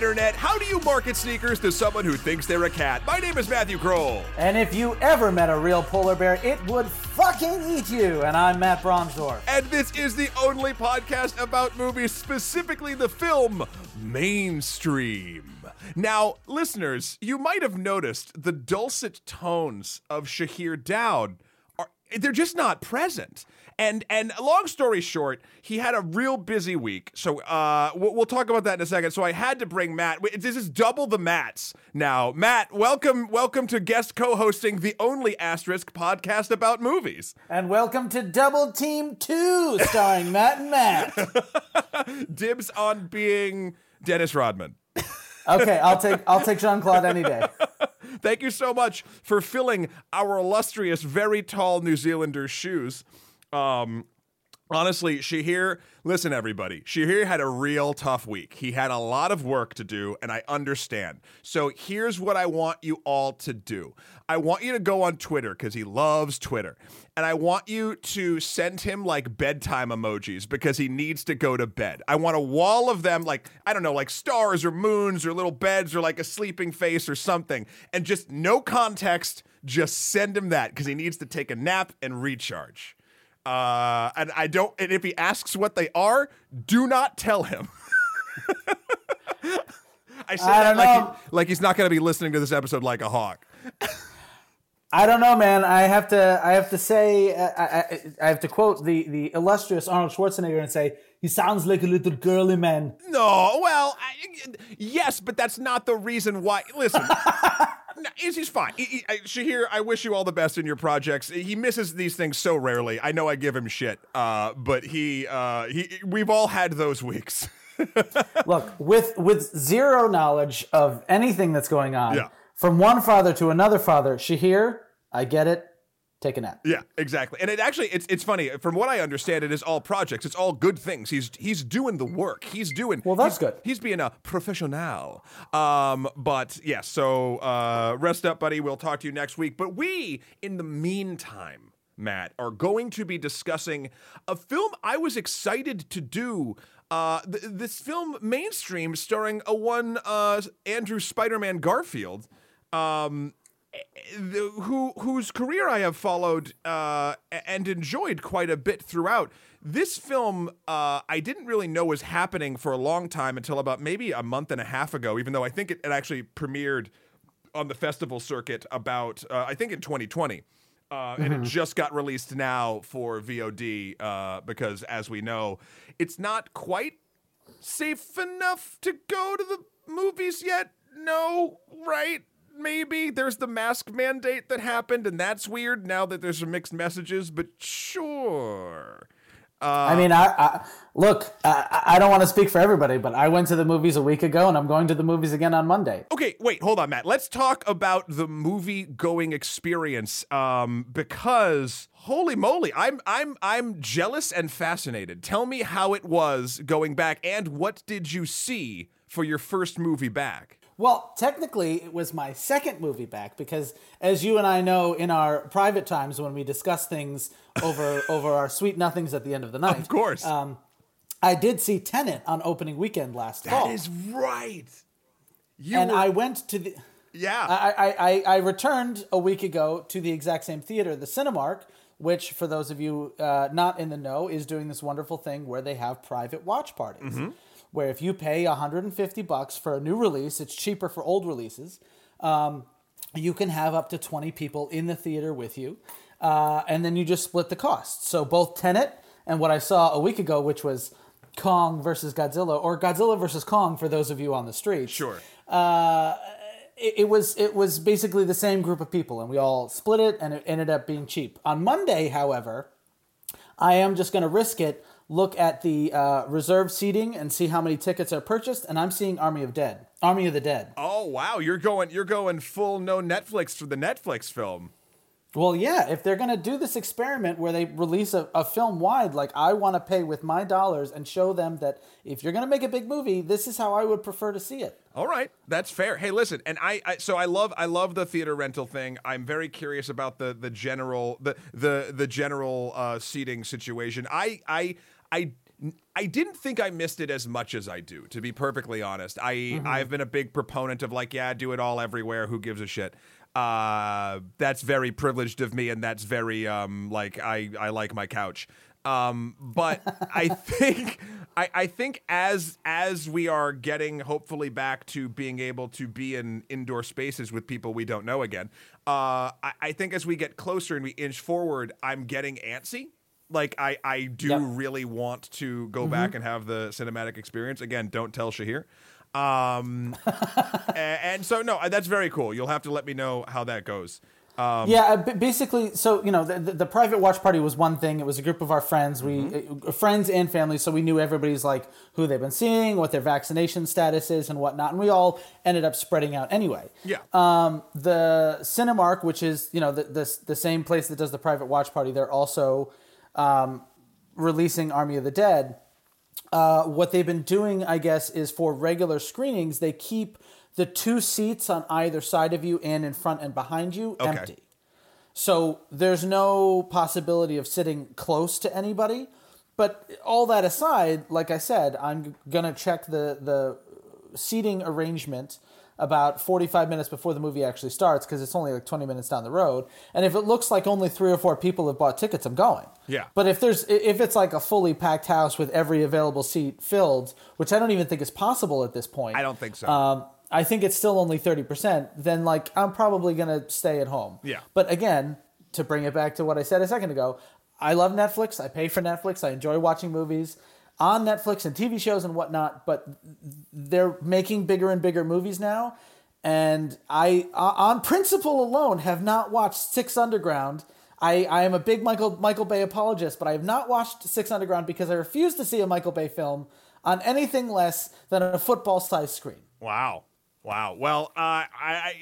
internet? How do you market sneakers to someone who thinks they're a cat? My name is Matthew Kroll. And if you ever met a real polar bear, it would fucking eat you. And I'm Matt Braunsdorf. And this is the only podcast about movies, specifically the film Mainstream. Now, listeners, you might have noticed the dulcet tones of Shahir Dowd are they're just not present. And and long story short, he had a real busy week. So uh, we'll, we'll talk about that in a second. So I had to bring Matt. This is double the Matts now. Matt, welcome welcome to guest co-hosting the only asterisk podcast about movies. And welcome to Double Team 2, starring Matt and Matt. Dibs on being Dennis Rodman. Okay, I'll take I'll take Jean Claude any day. Thank you so much for filling our illustrious, very tall New Zealander's shoes. Um, honestly, Shahir, listen, everybody. Shahir had a real tough week. He had a lot of work to do, and I understand. So here's what I want you all to do I want you to go on Twitter because he loves Twitter. And I want you to send him like bedtime emojis because he needs to go to bed. I want a wall of them, like, I don't know, like stars or moons or little beds or like a sleeping face or something. And just no context, just send him that because he needs to take a nap and recharge. Uh, and I don't, and if he asks what they are, do not tell him. I say I that like, he, like he's not going to be listening to this episode like a hawk. I don't know, man. I have to. I have to say. uh, I, I, I have to quote the the illustrious Arnold Schwarzenegger and say he sounds like a little girly man. No, well, I, yes, but that's not the reason why. Listen, he's fine. He, he, I, Shahir, I wish you all the best in your projects. He misses these things so rarely. I know I give him shit, uh, but he, uh, he, we've all had those weeks. Look, with with zero knowledge of anything that's going on, Yeah. from one father to another father, Shahir, I get it. Take a nap. Yeah, exactly. And it actually it's it's funny. From what I understand, it is all projects. It's all good things. He's he's doing the work. He's doing Well, that's he's- good. He's being a professional. Um, but yeah, so uh rest up, buddy. We'll talk to you next week. But we, in the meantime, Matt, are going to be discussing a film I was excited to do. Uh, th- this film, Mainstream, starring a one uh, Andrew Spider-Man Garfield. Um, the, who whose career I have followed uh, and enjoyed quite a bit throughout. This film uh, I didn't really know was happening for a long time until about maybe a month and a half ago. Even though I think it, it actually premiered on the festival circuit about uh, I think in 2020. Uh, and it just got released now for VOD uh, because, as we know, it's not quite safe enough to go to the movies yet? No, right? Maybe there's the mask mandate that happened, and that's weird now that there's some mixed messages, but sure. I mean, I, I look. I, I don't want to speak for everybody, but I went to the movies a week ago, and I'm going to the movies again on Monday. Okay, wait, hold on, Matt. Let's talk about the movie going experience, um, because holy moly, I'm I'm I'm jealous and fascinated. Tell me how it was going back, and what did you see for your first movie back? Well, technically, it was my second movie back because, as you and I know, in our private times when we discuss things over over our sweet nothings at the end of the night, Of course, um, I did see Tenet on opening weekend last fall, that is right. You and were- I went to the. yeah. I, I, I, I returned a week ago to the exact same theater, the Cinemark, which, for those of you uh, not in the know, is doing this wonderful thing where they have private watch parties. Where if you pay 150 bucks for a new release, it's cheaper for old releases. Um, you can have up to 20 people in the theater with you, uh, and then you just split the cost. So both Tenet and what I saw a week ago, which was Kong versus Godzilla, or Godzilla versus Kong for those of you on the street sure. it, it was it was basically the same group of people, and we all split it, and it ended up being cheap. On Monday, however, I am just going to risk it. Look at the uh, reserve seating and see how many tickets are purchased, and I'm seeing Army of Dead, Army of the Dead. Oh wow, you're going you're going full no Netflix for the Netflix film. Well, yeah, if they're going to do this experiment where they release a, a film wide, like I want to pay with my dollars and show them that if you're going to make a big movie, this is how I would prefer to see it. All right, that's fair. Hey, listen, and I, I so I love I love the theater rental thing. I'm very curious about the the general the the the general uh, seating situation. I I I I didn't think I missed it as much as I do, to be perfectly honest. I Mm-hmm. I've been a big proponent of like, yeah, do it all everywhere. Who gives a shit? Uh, that's very privileged of me, and that's very um like I I like my couch. Um, but I think I, I think as as we are getting hopefully back to being able to be in indoor spaces with people we don't know again, uh, I, I think as we get closer and we inch forward, I'm getting antsy like I I do Yep. really want to go back and have the cinematic experience again. Don't tell Shahir. Um, a- and, so no, that's very cool. You'll have to let me know how that goes. Um, yeah, uh, basically, so you know, the, the, the private watch party was one thing. It was a group of our friends, we Mm-hmm. uh, friends and family, so we knew everybody's like who they've been seeing, what their vaccination status is, and whatnot. And we all ended up spreading out anyway. Yeah. Um, the Cinemark, which is you know the, the the same place that does the private watch party, they're also um, releasing Army of the Dead. Uh, what they've been doing, I guess, is for regular screenings, they keep the two seats on either side of you and in front and behind you Okay. empty. So there's no possibility of sitting close to anybody. But all that aside, like I said, I'm gonna check the the seating arrangement about 45 minutes before the movie actually starts because it's only like 20 minutes down the road. And if it looks like only three or four people have bought tickets, I'm going. Yeah. But if there's if it's like a fully packed house with every available seat filled, which I don't even think is possible at this point. I don't think so. Um, I think it's still only 30%, then like I'm probably going to stay at home. Yeah. But again, to bring it back to what I said a second ago, I love Netflix. I pay for Netflix. I enjoy watching movies on Netflix and TV shows and whatnot, but they're making bigger and bigger movies now. And I, uh, on principle alone, have not watched Six Underground. I, I am a big Michael Michael Bay apologist, but I have not watched Six Underground because I refuse to see a Michael Bay film on anything less than a football-sized screen. Wow. Wow. Well, uh, I, I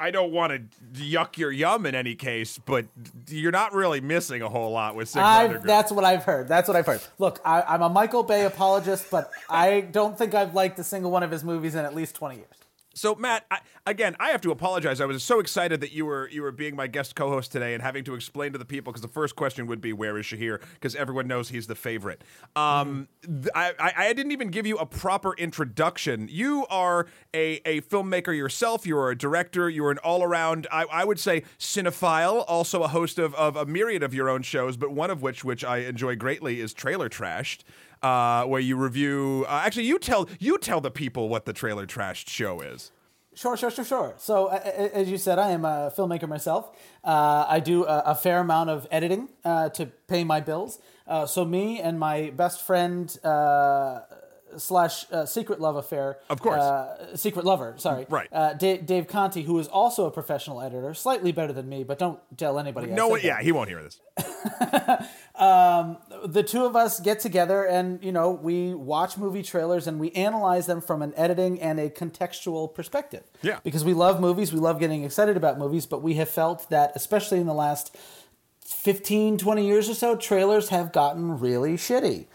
I don't want to yuck your yum in any case, but you're not really missing a whole lot with Six I've, that's what I've heard. That's what I've heard. Look, I, I'm a Michael Bay apologist, but I don't think I've liked a single one of his movies in at least 20 years. So Matt, I, again, I have to apologize. I was so excited that you were you were being my guest co-host today and having to explain to the people because the first question would be where is Shahir because everyone knows he's the favorite. Um, th- I, I didn't even give you a proper introduction. You are a, a filmmaker yourself. You are a director. You are an all around I, I would say cinephile. Also a host of, of a myriad of your own shows, but one of which which I enjoy greatly is Trailer Trashed. Uh, where you review? Uh, actually, you tell you tell the people what the Trailer Trashed show is. Sure, sure, sure, sure. So, uh, as you said, I am a filmmaker myself. Uh, I do a, a fair amount of editing uh, to pay my bills. Uh, so, me and my best friend uh, slash uh, secret love affair, Of course. uh, secret lover. Sorry, Right. Uh, Dave, Dave Conti, who is also a professional editor, slightly better than me, but don't tell anybody. I No one, that. yeah, he won't hear this. the two of us get together and you know we watch movie trailers and we analyze them from an editing and a contextual perspective Yeah. because we love movies we love getting excited about movies but we have felt that especially in the last 15 20 years or so trailers have gotten really shitty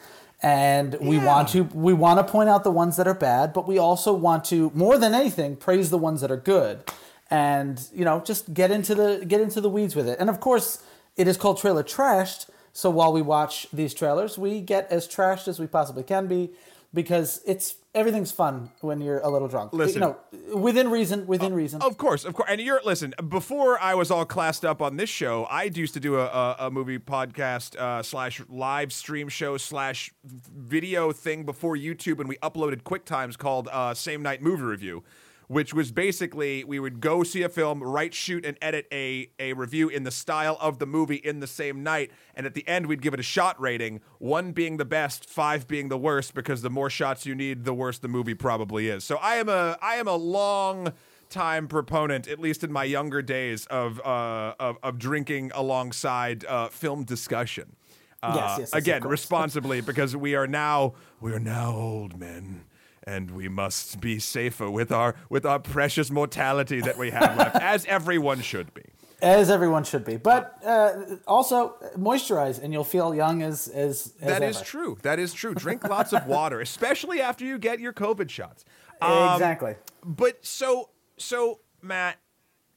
and we Yeah. want to we want to point out the ones that are bad but we also want to more than anything praise the ones that are good and you know just get into the get into the weeds with it and of course it is called trailer trashed so while we watch these trailers we get as trashed as we possibly can be because it's everything's fun when you're a little drunk Listen. you know within reason within reason Of course, of course. And you're listen. Before I was all classed up on this show, I used to do a, a, a movie podcast uh, slash live stream show slash video thing before YouTube, and we uploaded quick times called uh, Same Night Movie Review. Which was basically we would go see a film, write, shoot, and edit a, a review in the style of the movie in the same night. And at the end, we'd give it a shot rating, one being the best, five being the worst, because the more shots you need, the worse the movie probably is. So I am a I am a long time proponent, at least in my younger days, of uh, of, of drinking alongside uh, film discussion. Uh, Yes, yes, yes, again, responsibly, because we are now we are now old men. And we must be safer with our with our precious mortality that we have left, as everyone should be. as everyone should be but uh, also moisturize and you'll feel young as as, as That is true. That is true. Drink lots of water, especially after you get your COVID shots. Um, exactly But so so Matt,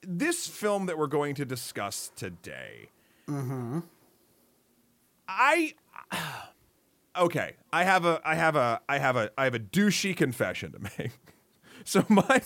this film that we're going to discuss today, I okay, I have a, I have a, I have a, I have a douchey confession to make. So my,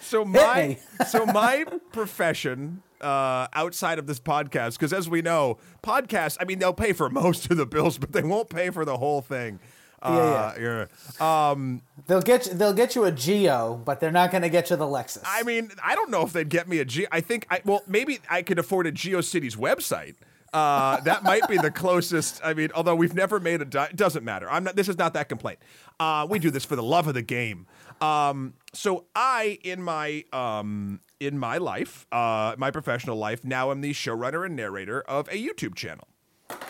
so my, so my profession uh, outside of this podcast, because as we know, podcasts, I mean, they'll pay for most of the bills, but they won't pay for the whole thing. Uh, yeah. yeah. Um, They'll get you, they'll get you a Geo, but they're not going to get you the Lexus. I mean, I don't know if they'd get me a G. I think I well, maybe I could afford a GeoCities website. Uh, that might be the closest. I mean, although we've never made a, di- doesn't matter. I'm not. This is not that complaint. Uh, we do this for the love of the game. Um, so I, in my um, in my life, uh, my professional life, now am the showrunner and narrator of a YouTube channel,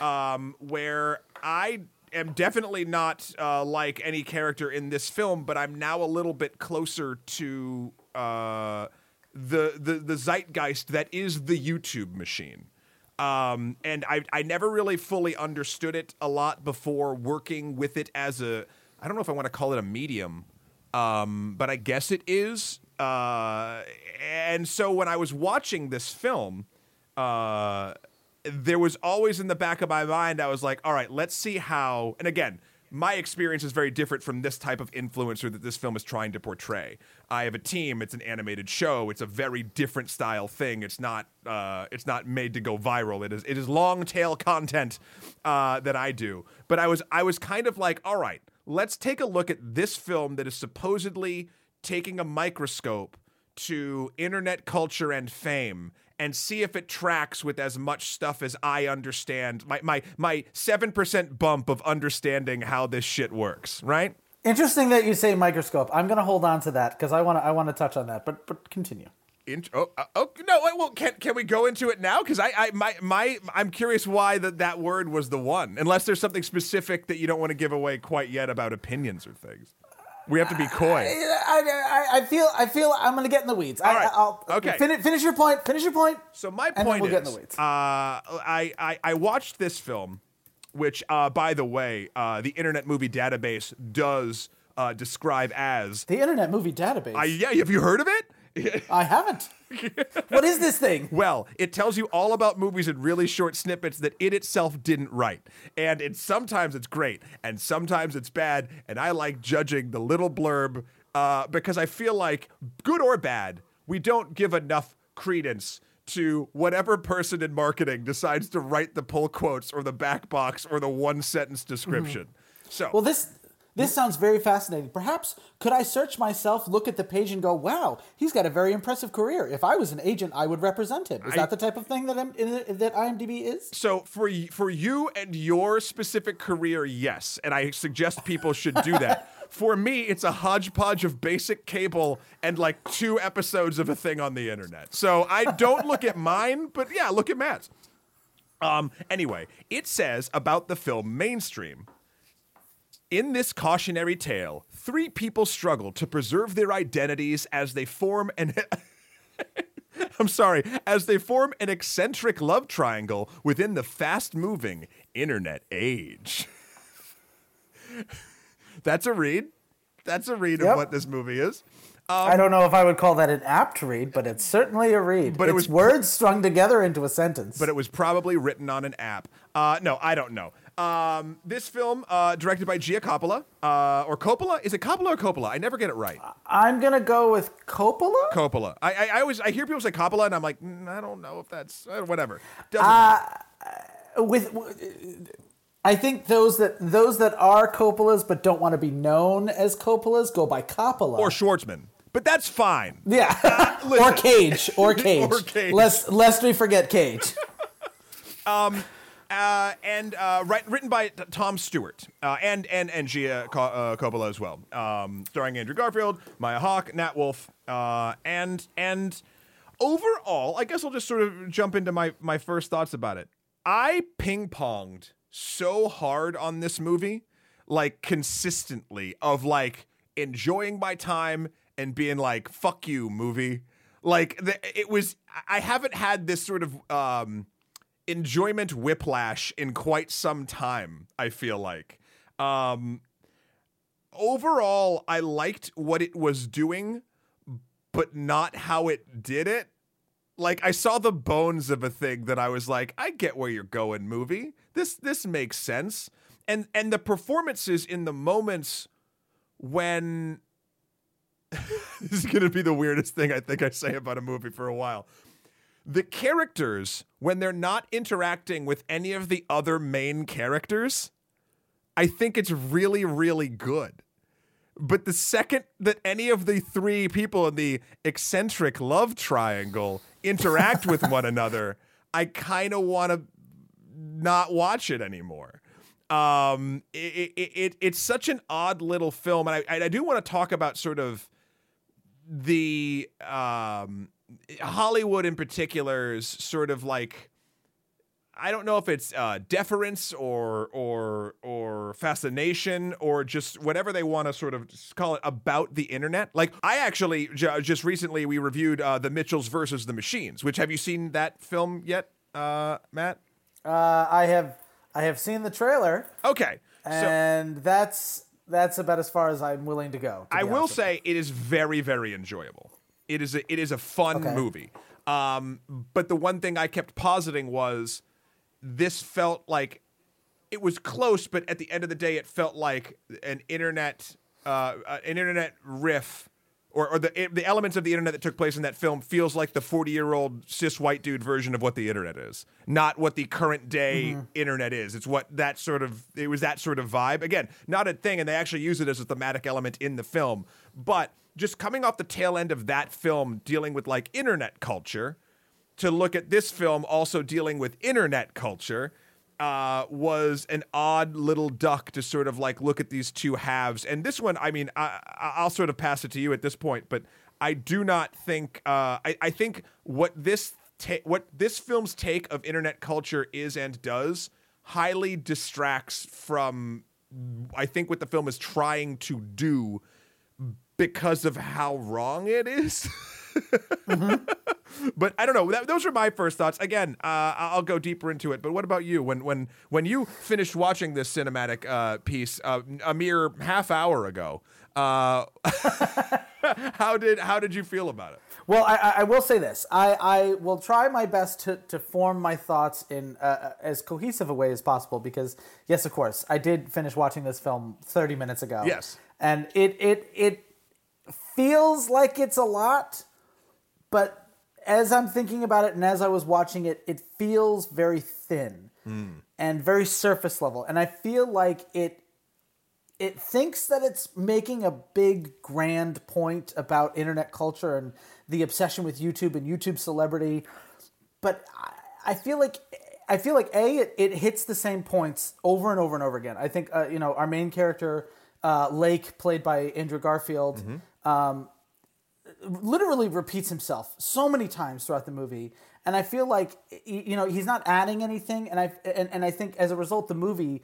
um, where I am definitely not uh, like any character in this film, but I'm now a little bit closer to uh, the, the the zeitgeist that is the YouTube machine. Um, and I I never really fully understood it a lot before working with it as a I don't know if I want to call it a medium, um, but I guess it is. Uh, and so when I was watching this film, uh, there was always in the back of my mind, I was like, all right, let's see how. And again, my experience is very different from this type of influencer that this film is trying to portray. I have a team. It's an animated show. It's a very different style thing. It's not. Uh, it's not made to go viral. It is. It is long tail content uh, that I do. But I was. I was kind of like, all right, let's take a look at this film that is supposedly taking a microscope to internet culture and fame and see if it tracks with as much stuff as I understand. My my my 7% bump of understanding how this shit works, right? Interesting that you say microscope. I'm going to hold on to that because I want to I want to touch on that. But but continue. Int- oh, oh no! Well, can can we go into it now? Because I, I my my I'm curious why that that word was the one. Unless there's something specific that you don't want to give away quite yet about opinions or things. We have to be coy. I, I, I feel I feel I'm going to get in the weeds. All I, right. I'll, Okay. Finish, finish your point. Finish your point. So my point we'll is, get in the weeds. Uh, I, I I watched this film, which, uh, by the way, uh, the Internet Movie Database does uh, describe as. The Internet Movie Database. I, I, yeah, have you heard of it? haven't. what is this thing? Well, it tells you all about movies in really short snippets that it itself didn't write. And it's sometimes it's great and sometimes it's bad. And I like judging the little blurb uh, because I feel like, good or bad, we don't give enough credence to whatever person in marketing decides to write the pull quotes or the back box or the one sentence description. So, Well, this this sounds very fascinating. Perhaps could I search myself, look at the page, and go, "Wow, he's got a very impressive career." If I was an agent, I would represent him. Is I- that the type of thing that I'm, that IMDb is? So for for you and your specific career, yes, and I suggest people should do that. for me, it's a hodgepodge of basic cable and like two episodes of a thing on the internet. So I don't look at mine, but yeah, look at Matt's. Um, anyway, it says about the film Mainstream. In this cautionary tale, three people struggle to preserve their identities as they form an I'm sorry, as they form an eccentric love triangle within the fast moving internet age. That's a read. That's a read Yep. of what this movie is. I don't know if I would call that an apt read, but it's certainly a read. But it it's was- words strung together into a sentence. But it was probably written on an app. Uh, no, I don't know. Um, this film, uh, directed by Gia Coppola, uh, or Coppola? Is it Coppola or Coppola? I never get it right. I'm gonna go with Coppola. Coppola. I, I, I always I hear people say Coppola, and I'm like, mm, I don't know if that's uh, whatever. Doesn't matter. with I think those that those that are Coppolas but don't want to be known as Coppolas go by Coppola. or Schwartzman, but that's fine. yeah, or Cage, or Cage. Or Cage. Lest lest we forget Cage. uh, and uh, written by T- Tom Stewart uh, and and and Gia Co- uh, Coppola as well, um, starring Andrew Garfield, Maya Hawke, Nat Wolff, uh, and and overall, I guess I'll just sort of jump into my my first thoughts about it. I ping ponged so hard on this movie, like consistently, of like enjoying my time and being like "fuck you" movie. Like the, it was, I haven't had this sort of. Um, enjoyment whiplash in quite some time i feel like. Um overall i liked what it was doing but not how it did it. Like i saw the bones of a thing that i was like i get where you're going movie. This this makes sense. And and the performances in the moments when this is to be the weirdest thing I think I say about a movie for a while. The characters when they're not interacting with any of the other main characters, I think it's really really good. But the second that any of the three people in the eccentric love triangle interact with one another, I kind of want to not watch it anymore. Um, it, it, it, it's such an odd little film, and I, I do want to talk about sort of the um, Hollywood in particular's sort of like I don't know if it's uh, deference or or or fascination or just whatever they want to sort of call it about the internet. Like I actually j- just recently we reviewed uh, the Mitchells versus the Machines. Which have you seen that film yet, uh, Matt? Uh, I have I have seen the trailer, Okay, so and that's that's about as far as I'm willing to go. to I will say it is very very enjoyable. It is a, it is a fun Okay. movie. Um, but the one thing I kept positing was this felt like it was close, but at the end of the day, it felt like an internet uh, an internet riff. Or, or the the elements of the internet that took place in that film feels like the forty year old cis white dude version of what the internet is, not what the current day internet is. It's what that sort of it was that sort of vibe. Again, not a thing, and they actually use it as a thematic element in the film. But just coming off the tail end of that film, dealing with like internet culture, to look at this film also dealing with internet culture uh, was an odd little duck to sort of like look at these two halves. And this one, I mean, I, I'll sort of pass it to you at this point, but I do not think. Uh, I, I think what this ta- what this film's take of internet culture is and does highly distracts from. I think what the film is trying to do because of how wrong it is. But I don't know. That, those are my first thoughts. Again, uh, I'll go deeper into it. But what about you? When when when you finished watching this cinematic uh, piece uh, a mere half hour ago, uh, how did how did you feel about it? Well, I, I- I will say this. I, I will try my best to, to form my thoughts in uh, as cohesive a way as possible because, yes, of course, I did finish watching this film 30 minutes ago. Yes. And it, it, it feels like it's a lot, but as I'm thinking about it and as I was watching it, it feels very thin and very surface level. And I feel like it it thinks that it's making a big grand point about internet culture and the obsession with YouTube and YouTube celebrity, but I, I feel like I feel like a it, it hits the same points over and over and over again. I think uh, you know our main character uh, Lake, played by Andrew Garfield, um, literally repeats himself so many times throughout the movie. And i feel like you know he's not adding anything. And i and, and i think as a result the movie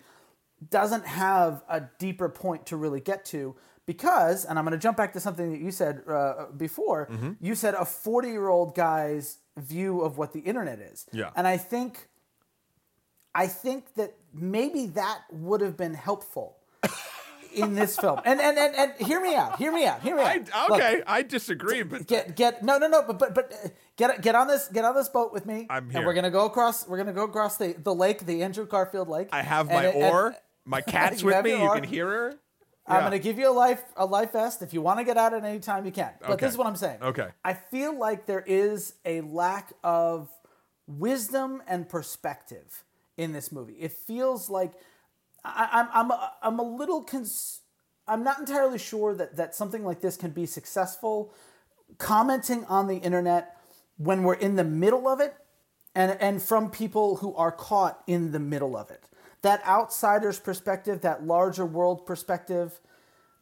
doesn't have a deeper point to really get to because and i'm going to jump back to something that you said uh, before. You said a 40 year old guy's view of what the internet is. Yeah. and i think i think that maybe that would have been helpful in this film and and, and and hear me out hear me out hear me out I, Look, okay, I disagree, but get get no no no but but but uh, get get on this get on this boat with me I'm and here. we're gonna go across we're gonna go across the the lake the Andrew Garfield lake I have my and oar. My cat's with me. You can hear her. I'm gonna give you a life a life vest if you want to get out at any time you can but Okay. this is what I'm saying Okay. I feel like there is a lack of wisdom and perspective in this movie it feels like I, I'm I'm a, I'm a little cons- I'm not entirely sure that that something like this can be successful. Commenting on the internet when we're in the middle of it and and from people who are caught in the middle of it. That outsider's perspective that larger world perspective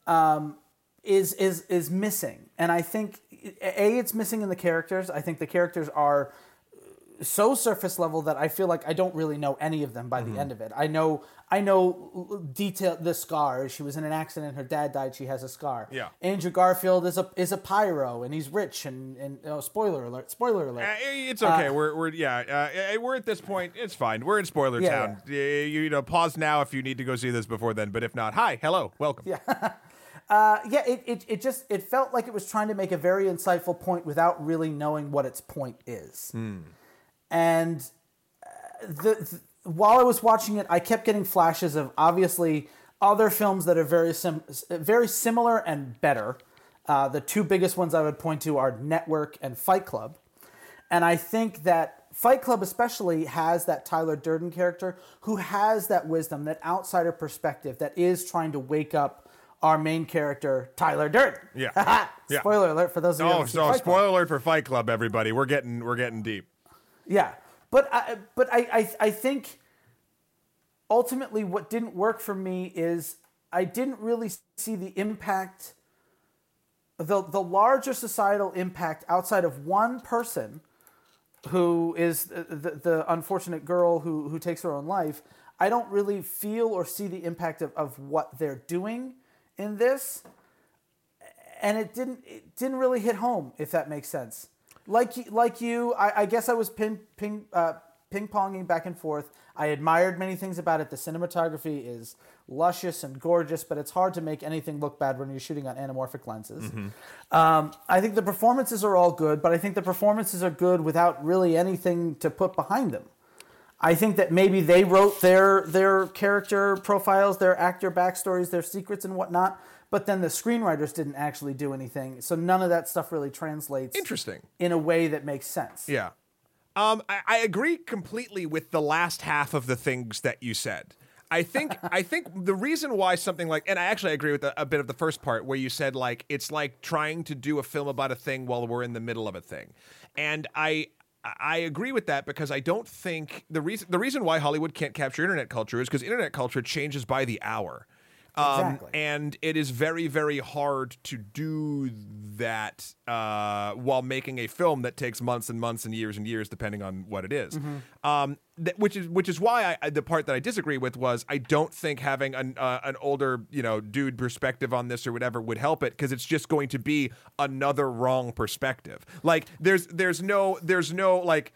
um, is is is missing. And i think a it's missing in the characters. I think the characters are so surface level that I feel like I don't really know any of them by Mm-hmm. the end of it. I know I know detail the scars. She was in an accident. Her dad died. She has a scar. Yeah. Andrew Garfield is a is a pyro and he's rich and and oh, spoiler alert. Spoiler alert. Uh, it's okay. we're we're yeah. Uh, we're at this point. It's fine. We're in spoiler Yeah, town. Uh, You, you know, pause now if you need to go see this before then. But if not, hi, hello, welcome. Yeah. Uh, yeah, it, it, it just it felt like it was trying to make a very insightful point without really knowing what its point is. And uh, the, while I was watching it, I kept getting flashes of obviously other films that are very sim- very similar and better. Uh, the two biggest ones I would point to are Network and Fight Club, and I think that Fight Club especially has that Tyler Durden character who has that wisdom, that outsider perspective that is trying to wake up our main character, Tyler Durden. Yeah. Yeah. Spoiler alert for those of you who Oh, so Fight Club. spoiler alert for Fight Club, everybody. We're getting we're getting deep. Yeah, but I, but I, I I think ultimately what didn't work for me is I didn't really see the impact, the the larger societal impact outside of one person, who is the, the, the unfortunate girl who who takes her own life. I don't really feel or see the impact of, of what they're doing in this. And it didn't it didn't really hit home if that makes sense like like you i, I guess i was ping ping uh, ping ponging back and forth. I admired many things about it. The cinematography is luscious and gorgeous but it's hard to make anything look bad when you're shooting on anamorphic lenses. Um, i think the performances are all good but i think the performances are good without really anything to put behind them. I think that maybe they wrote their their character profiles, their actor backstories, their secrets and whatnot, but then the screenwriters didn't actually do anything. So none of that stuff really translates Interesting. in a way that makes sense. Yeah. Um, I, I agree completely with the last half of the things that you said. I think I think the reason why something like and I actually agree with a, a bit of the first part where you said like it's like trying to do a film about a thing while we're in the middle of a thing. And I I agree with that because I don't think the reason the reason why Hollywood can't capture internet culture is because internet culture changes by the hour. Um, Exactly. and it is very, very hard to do that uh, while making a film that takes months and months and years and years, depending on what it is. Um, that, which is which is why I, the part that I disagree with was I don't think having an uh, an older you know dude perspective on this or whatever would help it because it's just going to be another wrong perspective. Like there's there's no there's no like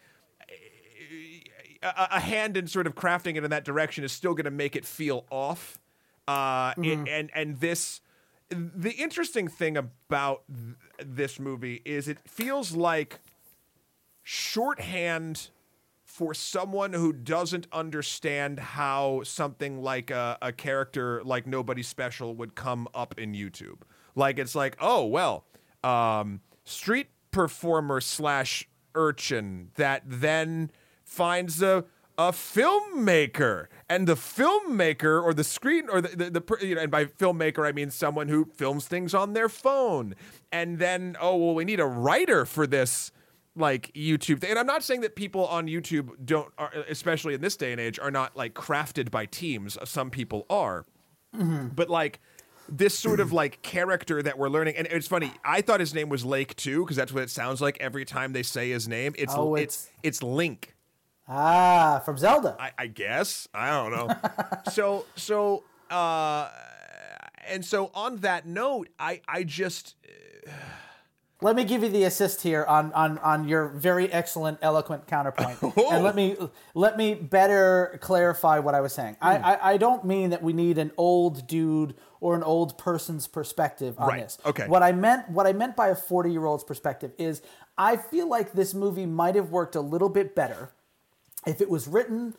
a hand in sort of crafting it in that direction is still going to make it feel off. Uh, it- and and this, the interesting thing about th- this movie is it feels like shorthand for someone who doesn't understand how something like a, a character like Nobody Special would come up in YouTube. Like it's like, oh well, um, street performer slash urchin that then finds a a filmmaker and the filmmaker or the screen or the, the, the you know and by filmmaker i mean someone who films things on their phone and then oh well we need a writer for this like YouTube thing. And I'm not saying that people on YouTube don't, are, especially in this day and age, are not like crafted by teams. Some people are, mm-hmm. but like this sort of like character that we're learning. And it's funny. I thought his name was Lake too, because that's what it sounds like every time they say his name. It's Oh, it's it's Link. Ah, from Zelda. I, I guess I don't know. so so uh, and so on that note, I I just Let me give you the assist here on on on your very excellent, eloquent counterpoint, and let me let me better clarify what I was saying. I, I I don't mean that we need an old dude or an old person's perspective on Right, this. okay. What I meant what I meant by a forty year old's perspective is I feel like this movie might have worked a little bit better if it was written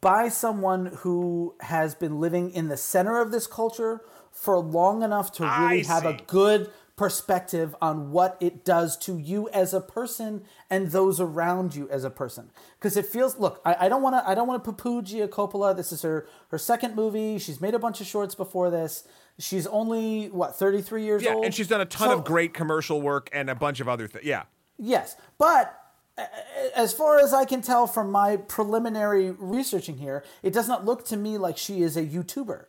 by someone who has been living in the center of this culture for long enough to really I have a good perspective on what it does to you as a person and those around you as a person. Because it feels look i, I don't want to i don't want to poo-poo gia coppola. This is her her second movie. She's made a bunch of shorts before this. She's only what 33 years yeah, old? and she's done a ton So- of great commercial work and a bunch of other things. Yeah. Yes, but uh, as far as I can tell from my preliminary researching here, it does not look to me like she is a YouTuber.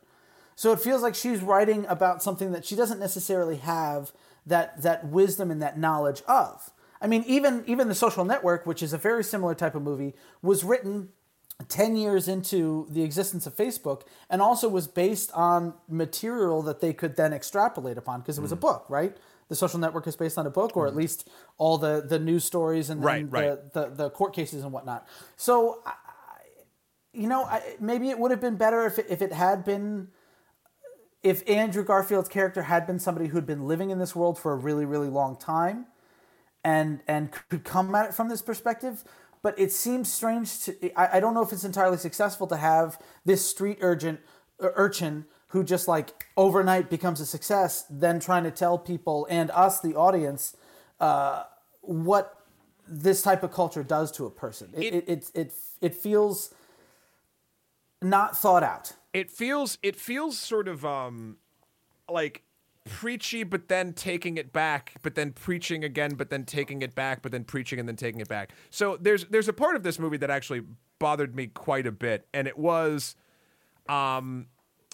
So it feels like she's writing about something that she doesn't necessarily have that that wisdom and that knowledge of. I mean, even even the Social Network, which is a very similar type of movie, was written 10 years into the existence of Facebook and also was based on material that they could then extrapolate upon because it was a mm. book, right? The social network is based on a book, or at mm-hmm. least all the, the news stories and, Right, and right. The, the, the court cases and whatnot. So, I, you know, I, maybe it would have been better if it, if it had been, if Andrew Garfield's character had been somebody who'd been living in this world for a really, really long time and and could come at it from this perspective. but it seems strange to. I, I don't know if it's entirely successful to have this street urgent urchin who just like overnight becomes a success, then trying to tell people and us, the audience, uh, what this type of culture does to a person. It it it, it, it feels not thought out. It feels it feels sort of um like preachy but then taking it back but then preaching again but then taking it back but then preaching and then taking it back so there's there's a part of this movie that actually bothered me quite a bit and it was um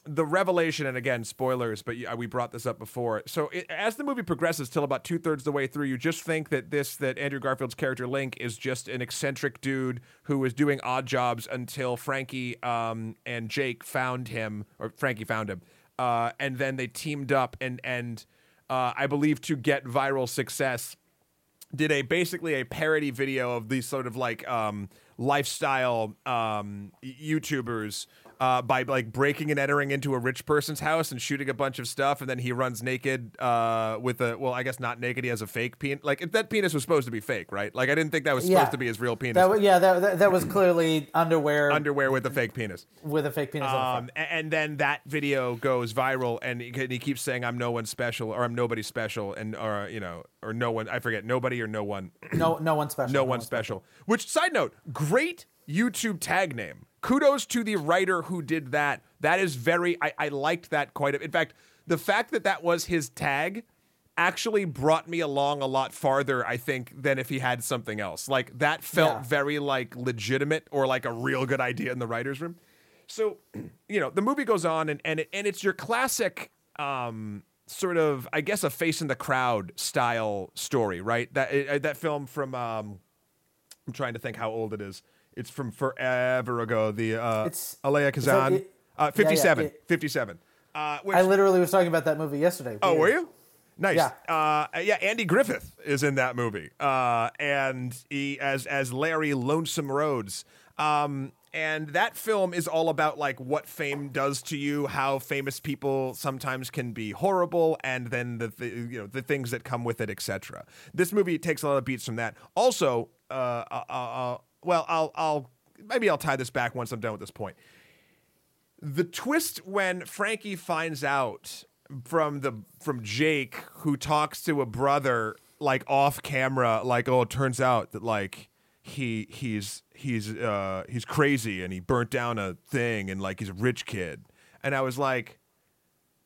the revelation, and again, spoilers, but we brought this up before. So it, as the movie progresses, till about two thirds the way through, you just think that this that Andrew Garfield's character Link is just an eccentric dude who is doing odd jobs until Frankie um, and Jake found him, or Frankie found him, uh, and then they teamed up and and uh, I believe to get viral success, did a basically a parody video of these sort of like um, lifestyle um, YouTubers uh, by like breaking and entering into a rich person's house and shooting a bunch of stuff, and then he runs naked uh, with a well, I guess not naked. He has a fake penis. Like that penis was supposed to be fake, right? Like I didn't think that was supposed Yeah. to be his real penis. That, yeah, that, that, that was clearly underwear Underwear with a fake penis. with a fake penis on the Um, a- and then that video goes viral, and he, he keeps saying, "I'm no one special," or "I'm nobody special," and or you know, or no one. I forget, nobody or no one. No, no one special. no one special. Which side note, great YouTube tag name. Kudos to the writer who did that. That is very. I, I liked that quite. A, bit. in fact, the fact that that was his tag actually brought me along a lot farther. I think than if he had something else. Like that felt Yeah. very like legitimate or like a real good idea in the writers' room. So, you know, the movie goes on and and it, and it's your classic. Um, sort of i guess a face in the crowd style story right that uh, that film from um I'm trying to think how old it is. It's from forever ago. The uh, It's- Elia Kazan, it- uh, yeah, yeah, 57, it- 57. Uh, which, I literally was talking about that movie yesterday. oh, were you? Nice. Yeah. Uh, yeah. Andy Griffith is in that movie, uh, and he as as Larry Lonesome Rhodes. Um, and that film is all about like what fame does to you, how famous people sometimes can be horrible, and then the, the you know the things that come with it, etc. This movie takes a lot of beats from that. Also, uh, uh, uh, well, I'll I'll maybe I'll tie this back once I'm done with this point. The twist when Frankie finds out from the from Jake who talks to a brother like off camera like oh it turns out that like he he's he's uh he's crazy and he burnt down a thing and like he's a rich kid. And I was like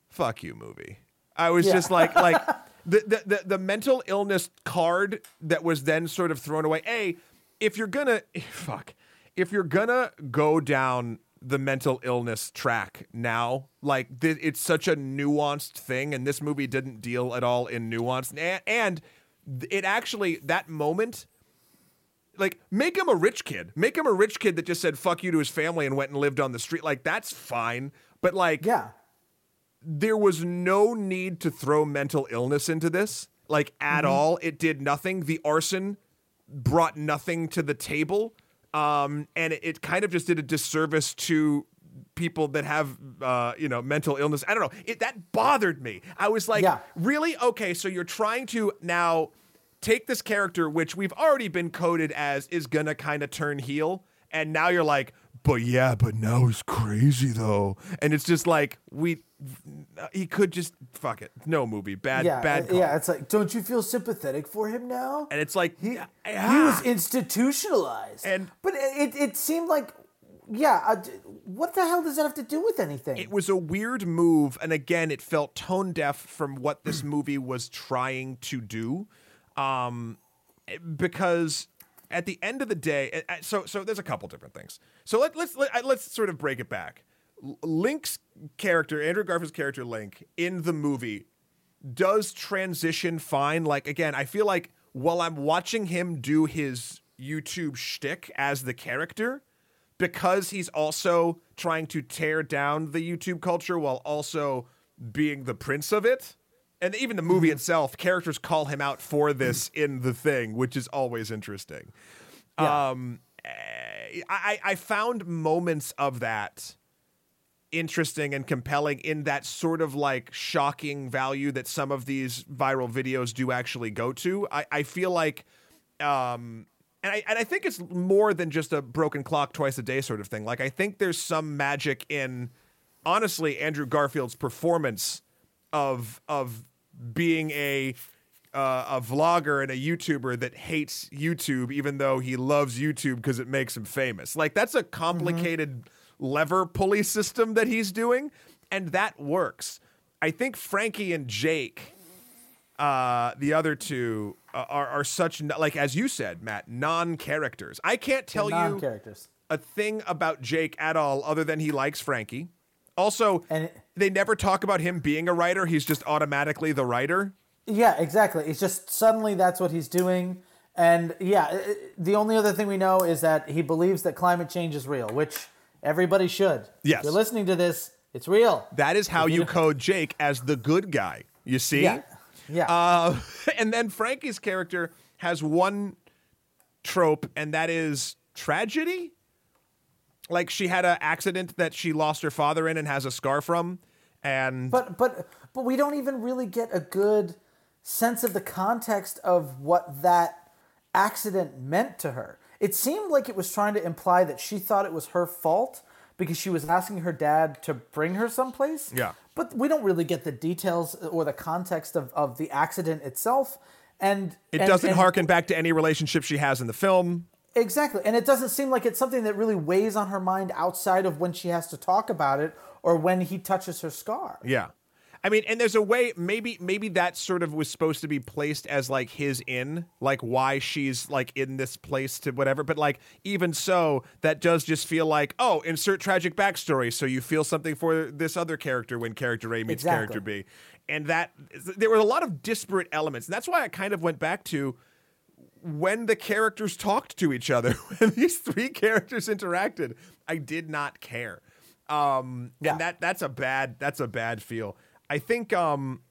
fuck you movie. I was Yeah. just like like the, the the the mental illness card that was then sort of thrown away. A if you're gonna fuck if you're gonna go down the mental illness track now like th- it's such a nuanced thing and this movie didn't deal at all in nuance and, and it actually that moment like make him a rich kid. Make him a rich kid that just said fuck you to his family and went and lived on the street. Like that's fine but like Yeah. there was no need to throw mental illness into this like at mm-hmm. all. It did nothing. The arson brought nothing to the table um, and it, it kind of just did a disservice to people that have uh, you know mental illness. I don't know. It that bothered me. I was like Yeah. really? Okay so you're trying to now take this character which we've already been coded as is gonna kind of turn heel and now you're like but yeah but now he's crazy though and it's just like we he could just fuck it no movie bad Yeah. bad call. Yeah. It's like, don't you feel sympathetic for him now? and it's like He, yeah, he was institutionalized. And- but it, it, it seemed like, yeah, uh, what the hell does that have to do with anything? it was a weird move and again it felt tone deaf from what this movie was trying to do um because at the end of the day so so there's a couple different things so let, let's let, uh, let's sort of break it back link's character andrew garfield's character link in the movie does transition fine. Like again, I feel like while I'm watching him do his YouTube shtick as the character, because he's also trying to tear down the YouTube culture while also being the prince of it. And even the movie itself, characters call him out for this in the thing, which is always interesting. Yeah. Um, eh, I, I found moments of that interesting and compelling in that sort of like shocking value that some of these viral videos do actually go to. I, I feel like um and I and I think it's more than just a broken clock twice a day sort of thing. Like I think there's some magic in honestly Andrew Garfield's performance of of being a uh, a vlogger and a YouTuber that hates YouTube, even though he loves YouTube because it makes him famous. Like that's a complicated lever pulley system that he's doing, and that works. I think Frankie and Jake, uh, the other two, uh, are are such like as you said, Matt, non characters. I can't tell you a thing about Jake at all other than he likes Frankie. Also, And it- they never talk about him being a writer. He's just automatically the writer. Yeah, exactly. It's just suddenly that's what he's doing. And yeah, the only other thing we know is that he believes that climate change is real, which everybody should. Yes. If you're listening to this, it's real. That is how you code Jake as the good guy. You see? Yeah. Yeah. Uh, and then Frankie's character has one trope, and that is tragedy. Like she had an accident that she lost her father in and has a scar from, and but but but we don't even really get a good sense of the context of what that accident meant to her. It seemed like it was trying to imply that she thought it was her fault because she was asking her dad to bring her someplace. Yeah. But we don't really get the details or the context of, of the accident itself. And it and- doesn't and- harken back to any relationship she has in the film. Exactly. And it doesn't seem like it's something that really weighs on her mind outside of when she has to talk about it or when he touches her scar. Yeah. I mean, and there's a way maybe maybe that sort of was supposed to be placed as like his in, like why she's like in this place to whatever. But like even so, that does just feel like, oh, insert tragic backstory, so you feel something for this other character when character A meets Exactly. character B. And that there were a lot of disparate elements. And that's why I kind of went back to when the characters talked to each other, when these three characters interacted, I did not care. Um, Yeah. and that that's a bad that's a bad feel. I think um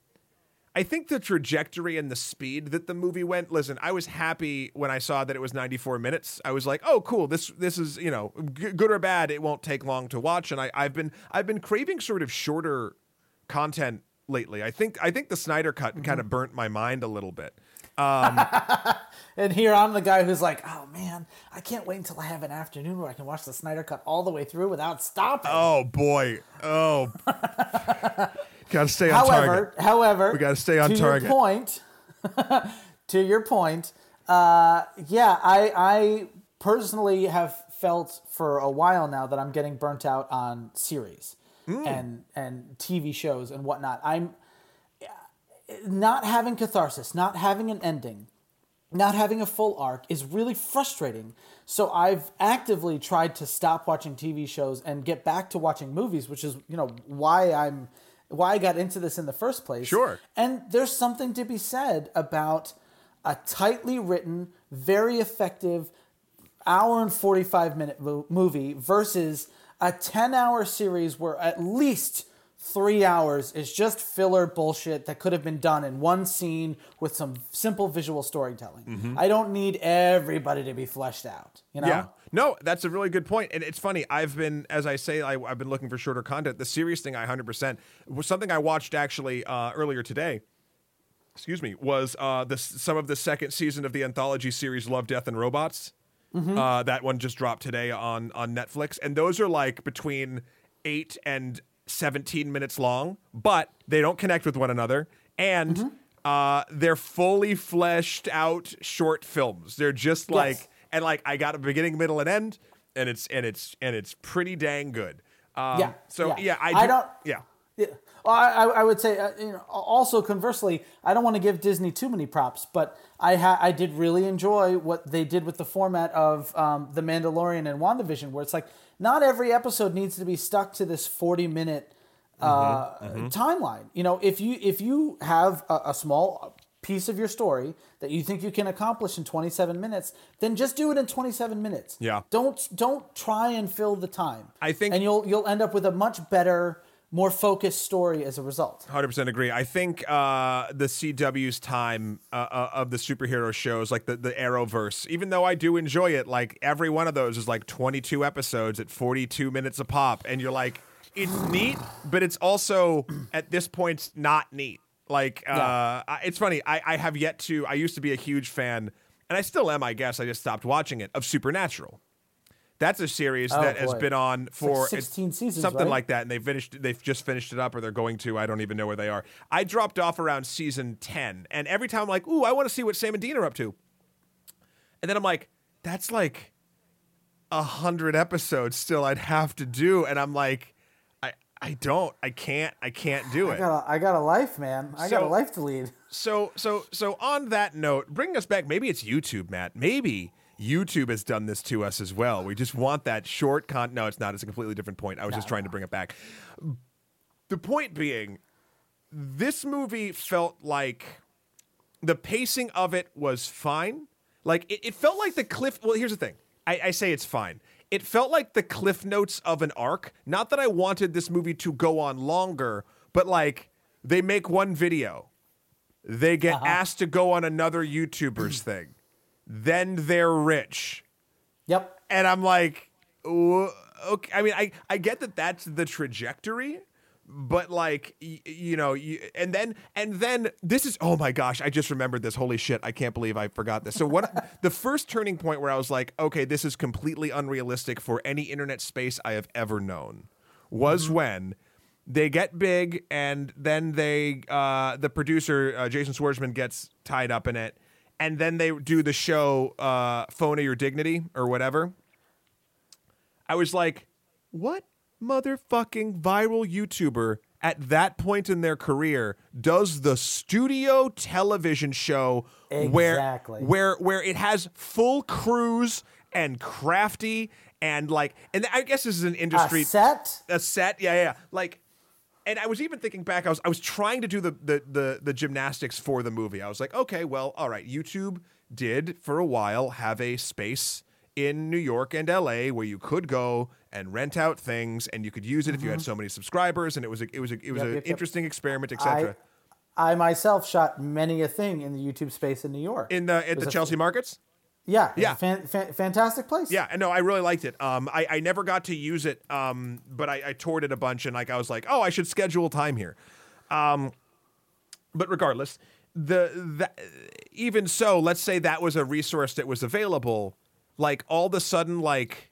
I think the trajectory and the speed that the movie went. Listen, I was happy when I saw that it was 94 minutes. I was like, "Oh, cool! This this is you know g- good or bad. It won't take long to watch." And I, I've been I've been craving sort of shorter content lately. I think I think the Snyder cut kind of burnt my mind a little bit. And here I'm the guy who's like, oh man, I can't wait until I have an afternoon where I can watch the Snyder Cut all the way through without stopping. Oh boy! Oh, gotta stay on however, target. however, We gotta stay on to target. Your point, to your point, uh, yeah, I, I personally have felt for a while now that I'm getting burnt out on series Hmm. and and TV shows and whatnot. I'm not having catharsis, not having an ending, not having a full arc is really frustrating. So I've actively tried to stop watching TV shows and get back to watching movies, which is, you know, why I'm why I got into this in the first place. Sure. And there's something to be said about a tightly written, very effective hour and 45 minute movie versus a 10 hour series where at least three hours is just filler bullshit that could have been done in one scene with some simple visual storytelling. I don't need everybody to be fleshed out. You know? Yeah. No, that's a really good point. And it's funny. I've been, as I say, I, I've been looking for shorter content. The serious thing, I 100% was something I watched actually uh, earlier today. Excuse me. Was uh, the some of the second season of the anthology series Love, Death, and Robots. Uh, that one just dropped today on on Netflix, and those are like between eight and 17 minutes long, but they don't connect with one another, and uh, they're fully fleshed out short films. They're just like and like I got a beginning, middle, and end, and it's and it's and it's pretty dang good. Um, Yeah, So yeah, yeah. I, do, I don't- Yeah. Yeah. Well, I, I I would say, uh, you know, also conversely, I don't want to give Disney too many props, but I ha- I did really enjoy what they did with the format of um, The Mandalorian and WandaVision, where it's like not every episode needs to be stuck to this 40 minute uh, timeline. You know, if you if you have a, a small piece of your story that you think you can accomplish in 27 minutes, then just do it in 27 minutes. Yeah. Don't don't try and fill the time. I think- and you'll you'll end up with a much better, more focused story as a result. Hundred percent agree. I think uh, the CW's time uh, uh, of the superhero shows, like the the Arrowverse, even though I do enjoy it, like every one of those is like twenty two episodes at forty two minutes a pop, and you're like, it's neat, but it's also at this point not neat. Like, uh, Yeah. I- it's funny. I, I have yet to. I used to be a huge fan and I still am, I guess. I just stopped watching it. Of Supernatural. That's a series Oh, that has been on for like 16 seasons, something right? like that, and they finished. They've just finished it up, or they're going to. I don't even know where they are. I dropped off around season ten, and every time I'm like, "Ooh, I want to see what Sam and Dean are up to," and then I'm like, "That's like a hundred episodes still. I'd have to do," and I'm like, "I, I don't, I can't, I can't do I it." got a, I got a life, man. I got a life to lead. So so so on that note, bring us back. Maybe it's YouTube, Matt. Maybe YouTube has done this to us as well. We just want that short con. No, it's not. It's a completely different point. I was just trying to bring it back. The point being, this movie felt like the pacing of it was fine. Like it, it felt like the cliff. Well, here's the thing. I, I say it's fine. It felt like the cliff notes of an arc. Not that I wanted this movie to go on longer, but like they make one video, they get uh-huh. asked to go on another YouTuber's thing, then they're rich, Yep. and I'm like, okay. I mean, I I get that that's the trajectory, but like, y- you know, you, and then and then this is oh my gosh, I just remembered this. Holy shit, I can't believe I forgot this. So what? the first turning point where I was like, okay, this is completely unrealistic for any internet space I have ever known, was when. They get big, and then they, uh, the producer uh, Jason Schwartzman gets tied up in it, and then they do the show uh, "Phone or Your Dignity" or whatever. I was like, what motherfucking viral YouTuber at that point in their career does the studio television show Exactly. where where where it has full crews and crafty and like and I guess this is an A industry set. a set yeah yeah like and I was even thinking back I was I was trying to do the the the, the gymnastics for the movie I was like okay well all right YouTube did for a while have a space in New York and LA where you could go and rent out things and you could use it if you had mm-hmm. so many subscribers and it was a, it was a, it was Yep, an yep, yep. interesting experiment etc I myself shot many a thing in the YouTube space in New York. in the at the Chelsea markets Yeah. Yeah. fan, fan, fantastic place. Yeah, and no, I really liked it. Um, I, I never got to use it, um, but I, I toured it a bunch, and like I was like, oh, I should schedule time here. Um, but regardless, the, the even so, let's say that was a resource that was available. Like all of a sudden, like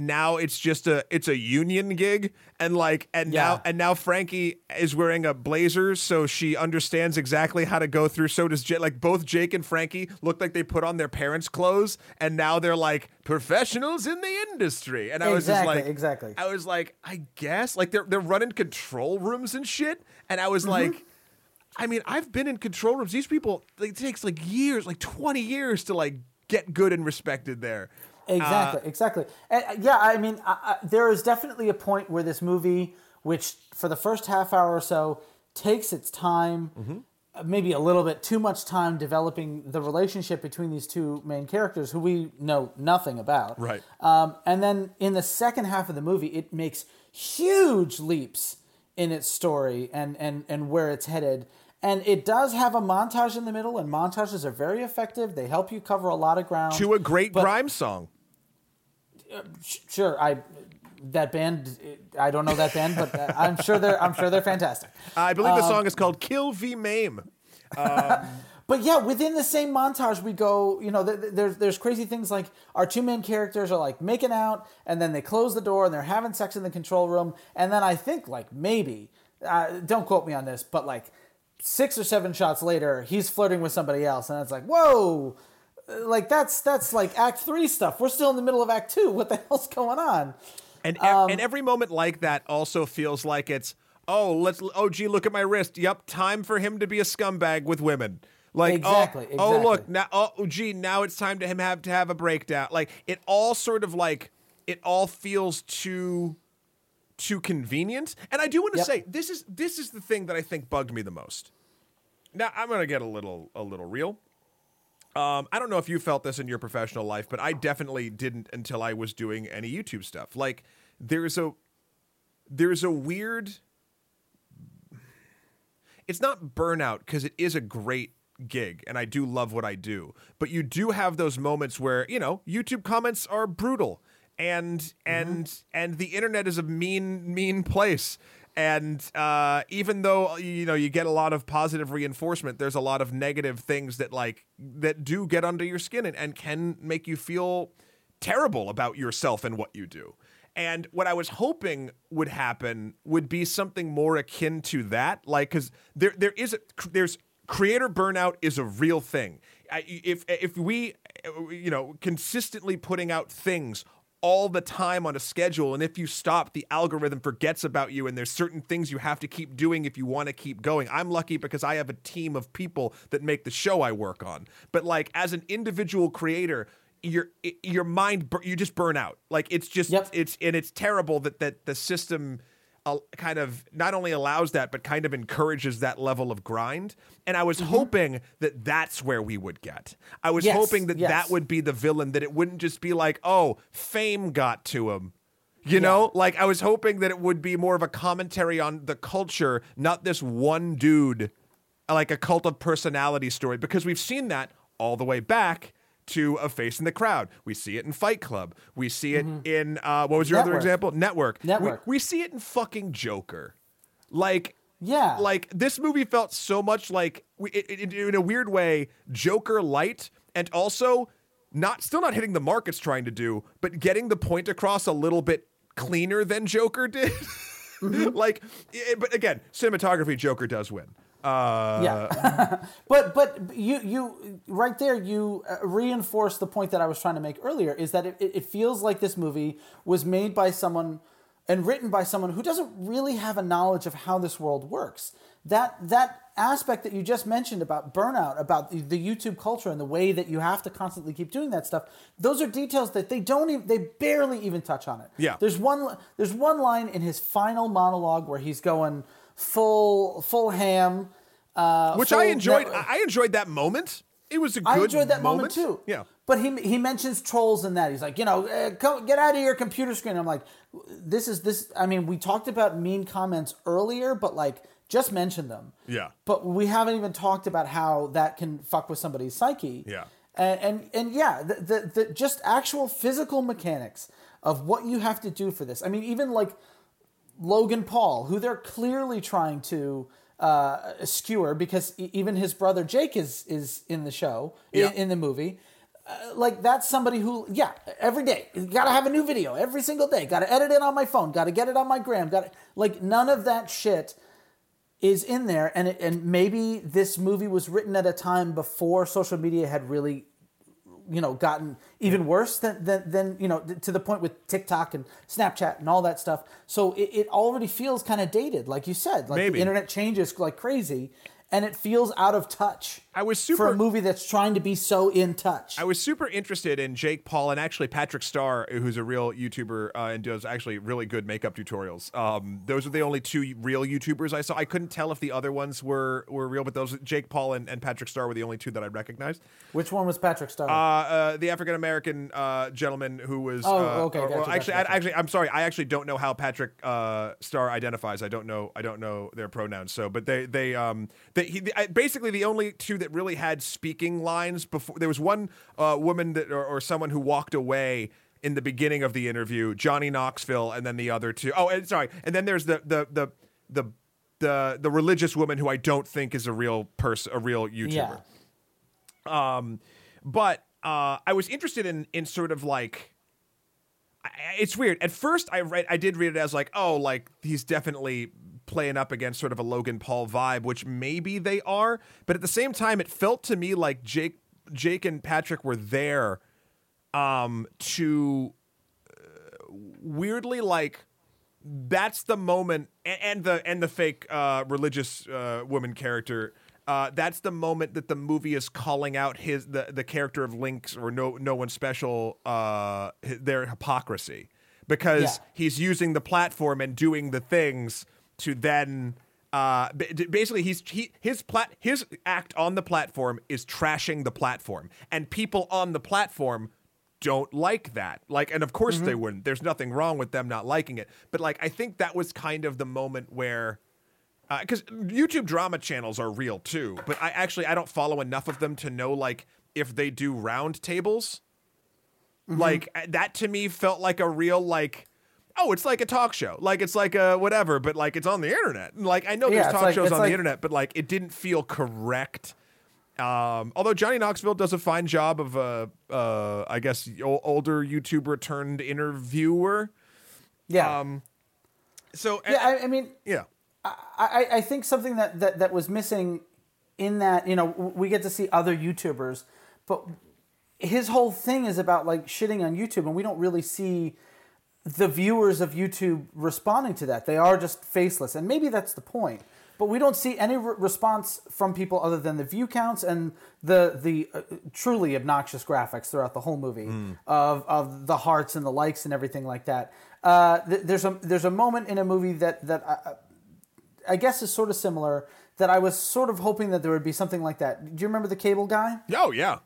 now it's just a it's a union gig and like and Yeah. now and now Frankie is wearing a blazer so she understands exactly how to go through so does Jake like both Jake and Frankie look like they put on their parents clothes and now they're like professionals in the industry and I was just like exactly. I was like I guess like they're they're running control rooms and shit and I was Mm-hmm. like I mean, I've been in control rooms. These people, like, it takes like years, like 20 years to like get good and respected there. Exactly, exactly. And uh, yeah, I mean, I, I, there is definitely a point where this movie, which for the first half hour or so takes its time, Mm-hmm. uh, maybe a little bit too much time developing the relationship between these two main characters who we know nothing about. Right. Um, and then in the second half of the movie, it makes huge leaps in its story and, and, and where it's headed. And it does have a montage in the middle, and montages are very effective. They help you cover a lot of ground. To a great But- song. Sure, I that band. I don't know that band, but I'm sure they're I'm sure they're fantastic. I believe Um, the song is called Kill V Maim. But yeah, within the same montage, we go. You know, th- th- there's there's crazy things like our two main characters are like making out, and then they close the door and they're having sex in the control room, and then I think like maybe, uh, don't quote me on this, but like six or seven shots later, he's flirting with somebody else, and it's like whoa. Like that's that's like Act Three stuff. We're still in the middle of Act Two. What the hell's going on? And, Um, and every moment like that also feels like it's, oh, let's, oh, gee, look at my wrist. Yep, time for him to be a scumbag with women. Like, Exactly, oh, oh, look, now, oh, gee, now it's time to him have to have a breakdown. Like, it all sort of like, it all feels too, too convenient. And I do want to Yep. say, this is, this is the thing that I think bugged me the most. Now, I'm going to get a little, a little real. Um, I don't know if you felt this in your professional life, but I definitely didn't until I was doing any YouTube stuff. Like there's a there's a weird it's not burnout because it is a great gig and I do love what I do. But you do have those moments where, you know, YouTube comments are brutal and and and the internet is a mean mean place. And uh, even though you know you get a lot of positive reinforcement, there's a lot of negative things that like that do get under your skin and, and can make you feel terrible about yourself and what you do. And what I was hoping would happen would be something more akin to that, like because there there is a, there's creator burnout is a real thing. If if we you know consistently putting out things all the time on a schedule and if you stop the algorithm forgets about you and there's certain things you have to keep doing if you want to keep going. I'm lucky because i have a team of people that make the show i work on. But like as an individual creator your your mind you just burn out. Like it's just Yep. it's and it's terrible that that the system kind of not only allows that but kind of encourages that level of grind. And i was hoping that that's where we would get. I was Mm-hmm. Yes, hoping that yes. that would be the villain that it wouldn't just be like oh fame got to him. You know? Like i was hoping that it would be more of a commentary on the culture not this one dude like a cult of personality story because we've seen that all the way back to a face in the crowd. We see it in Fight Club. We see it in uh, what was your other example? Network. We- Network. We, see it in fucking Joker. Like Yeah. like this movie felt so much like we- it, it, in a weird way Joker light and also not still not hitting the mark it's trying to do, but getting the point across a little bit cleaner than Joker did. like, eh, but again, cinematography, Joker does win. Uh, yeah. But but you you right there you uh, reinforce the point that i was trying to make earlier is that it, it it feels like this movie was made by someone and written by someone who doesn't really have a knowledge of how this world works. That that aspect that you just mentioned about burnout about the, the youtube culture and the way that you have to constantly keep doing that stuff those are details that they don't even they barely even touch on it. Yeah. there's one there's one line in his final monologue where he's going full full ham uh, which full I enjoyed. net- I enjoyed that moment. It was a good I enjoyed that moment, too. Yeah. But he he mentions trolls in that. He's like, you know, eh, come, get out of your computer screen. I'm like, this is this. I mean, we talked about mean comments earlier, but like, just mention them. Yeah. But we haven't even talked about how that can fuck with somebody's psyche. Yeah. And and, and yeah, the, the the just actual physical mechanics of what you have to do for this. I mean, even like Logan Paul, who they're clearly trying to uh, skewer because even his brother Jake is is in the show Yeah. in, in the movie. Uh, like that's somebody who, yeah, every day got to have a new video every single day. Got to edit it on my phone. Got to get it on my gram. Got like none of that shit is in there. And it, and maybe this movie was written at a time before social media had really you know gotten even worse than, than, than you know to the point with TikTok and Snapchat and all that stuff. So it, it already feels kind of dated, like you said. Like Maybe. the internet changes like crazy, and it feels out of touch. I was super for a movie that's trying to be so in touch. I was super interested in Jake Paul and actually Patrick Starrr, who's a real YouTuber uh, and does actually really good makeup tutorials. Um, those are the only two real YouTubers I saw. I couldn't tell if the other ones were were real, but those Jake Paul and, and Patrick Starrr were the only two that I recognized. Which one was Patrick Starrr? Uh, uh, the African American uh, gentleman who was. Oh, uh, okay, gotcha, actually, gotcha. I, actually, I'm sorry. I actually don't know how Patrick uh, Starrr identifies. I don't know. I don't know their pronouns. So, but they, they, um, they, he, basically the only two that really had speaking lines before. There was one uh, woman that, or, or someone who walked away in the beginning of the interview, Johnny Knoxville, and then the other two. Oh, and sorry, and then there's the the the the. The, the religious woman who I don't think is a real person, a real YouTuber. yeah. Um, but uh, I was interested in in sort of like I- it's weird. At first, I read I did read it as like oh like he's definitely playing up against sort of a Logan Paul vibe, which maybe they are. But at the same time, it felt to me like Jake Jake and Patrick were there um, to uh, weirdly like that's the moment a- and the and the fake uh, religious uh, woman character uh, that's the moment that the movie is calling out his the, the character of Link's or no no one special uh, their hypocrisy because Yeah. he's using the platform and doing the things to then uh, basically he's he, his plat his act on the platform is trashing the platform and people on the platform don't like that. Like, and of course they wouldn't. There's nothing wrong with them not liking it. But like, I think that was kind of the moment where, because YouTube drama channels are real too. But I actually I don't follow enough of them to know like if they do round tables. Like uh, that to me felt like a real like. Oh, it's like a talk show, like it's like a whatever, but like it's on the internet. And, Like I know Yeah, there's talk like- shows on like- the internet, but like it didn't feel correct. Um, although Johnny Knoxville does a fine job of uh, uh, I guess older YouTuber turned interviewer. Yeah. Um, so yeah, I, I mean, yeah, I, I think something that, that, that was missing in that, you know, we get to see other YouTubers, but his whole thing is about like shitting on YouTube, and we don't really see the viewers of YouTube responding to that. They are just faceless, and maybe that's the point. But we don't see any re- response from people other than the view counts and the the uh, truly obnoxious graphics throughout the whole movie of, of the hearts and the likes and everything like that. Uh, th- there's a there's a moment in a movie that that I, I guess is sort of similar that I was sort of hoping that there would be something like that. Do you remember the cable guy? oh yeah,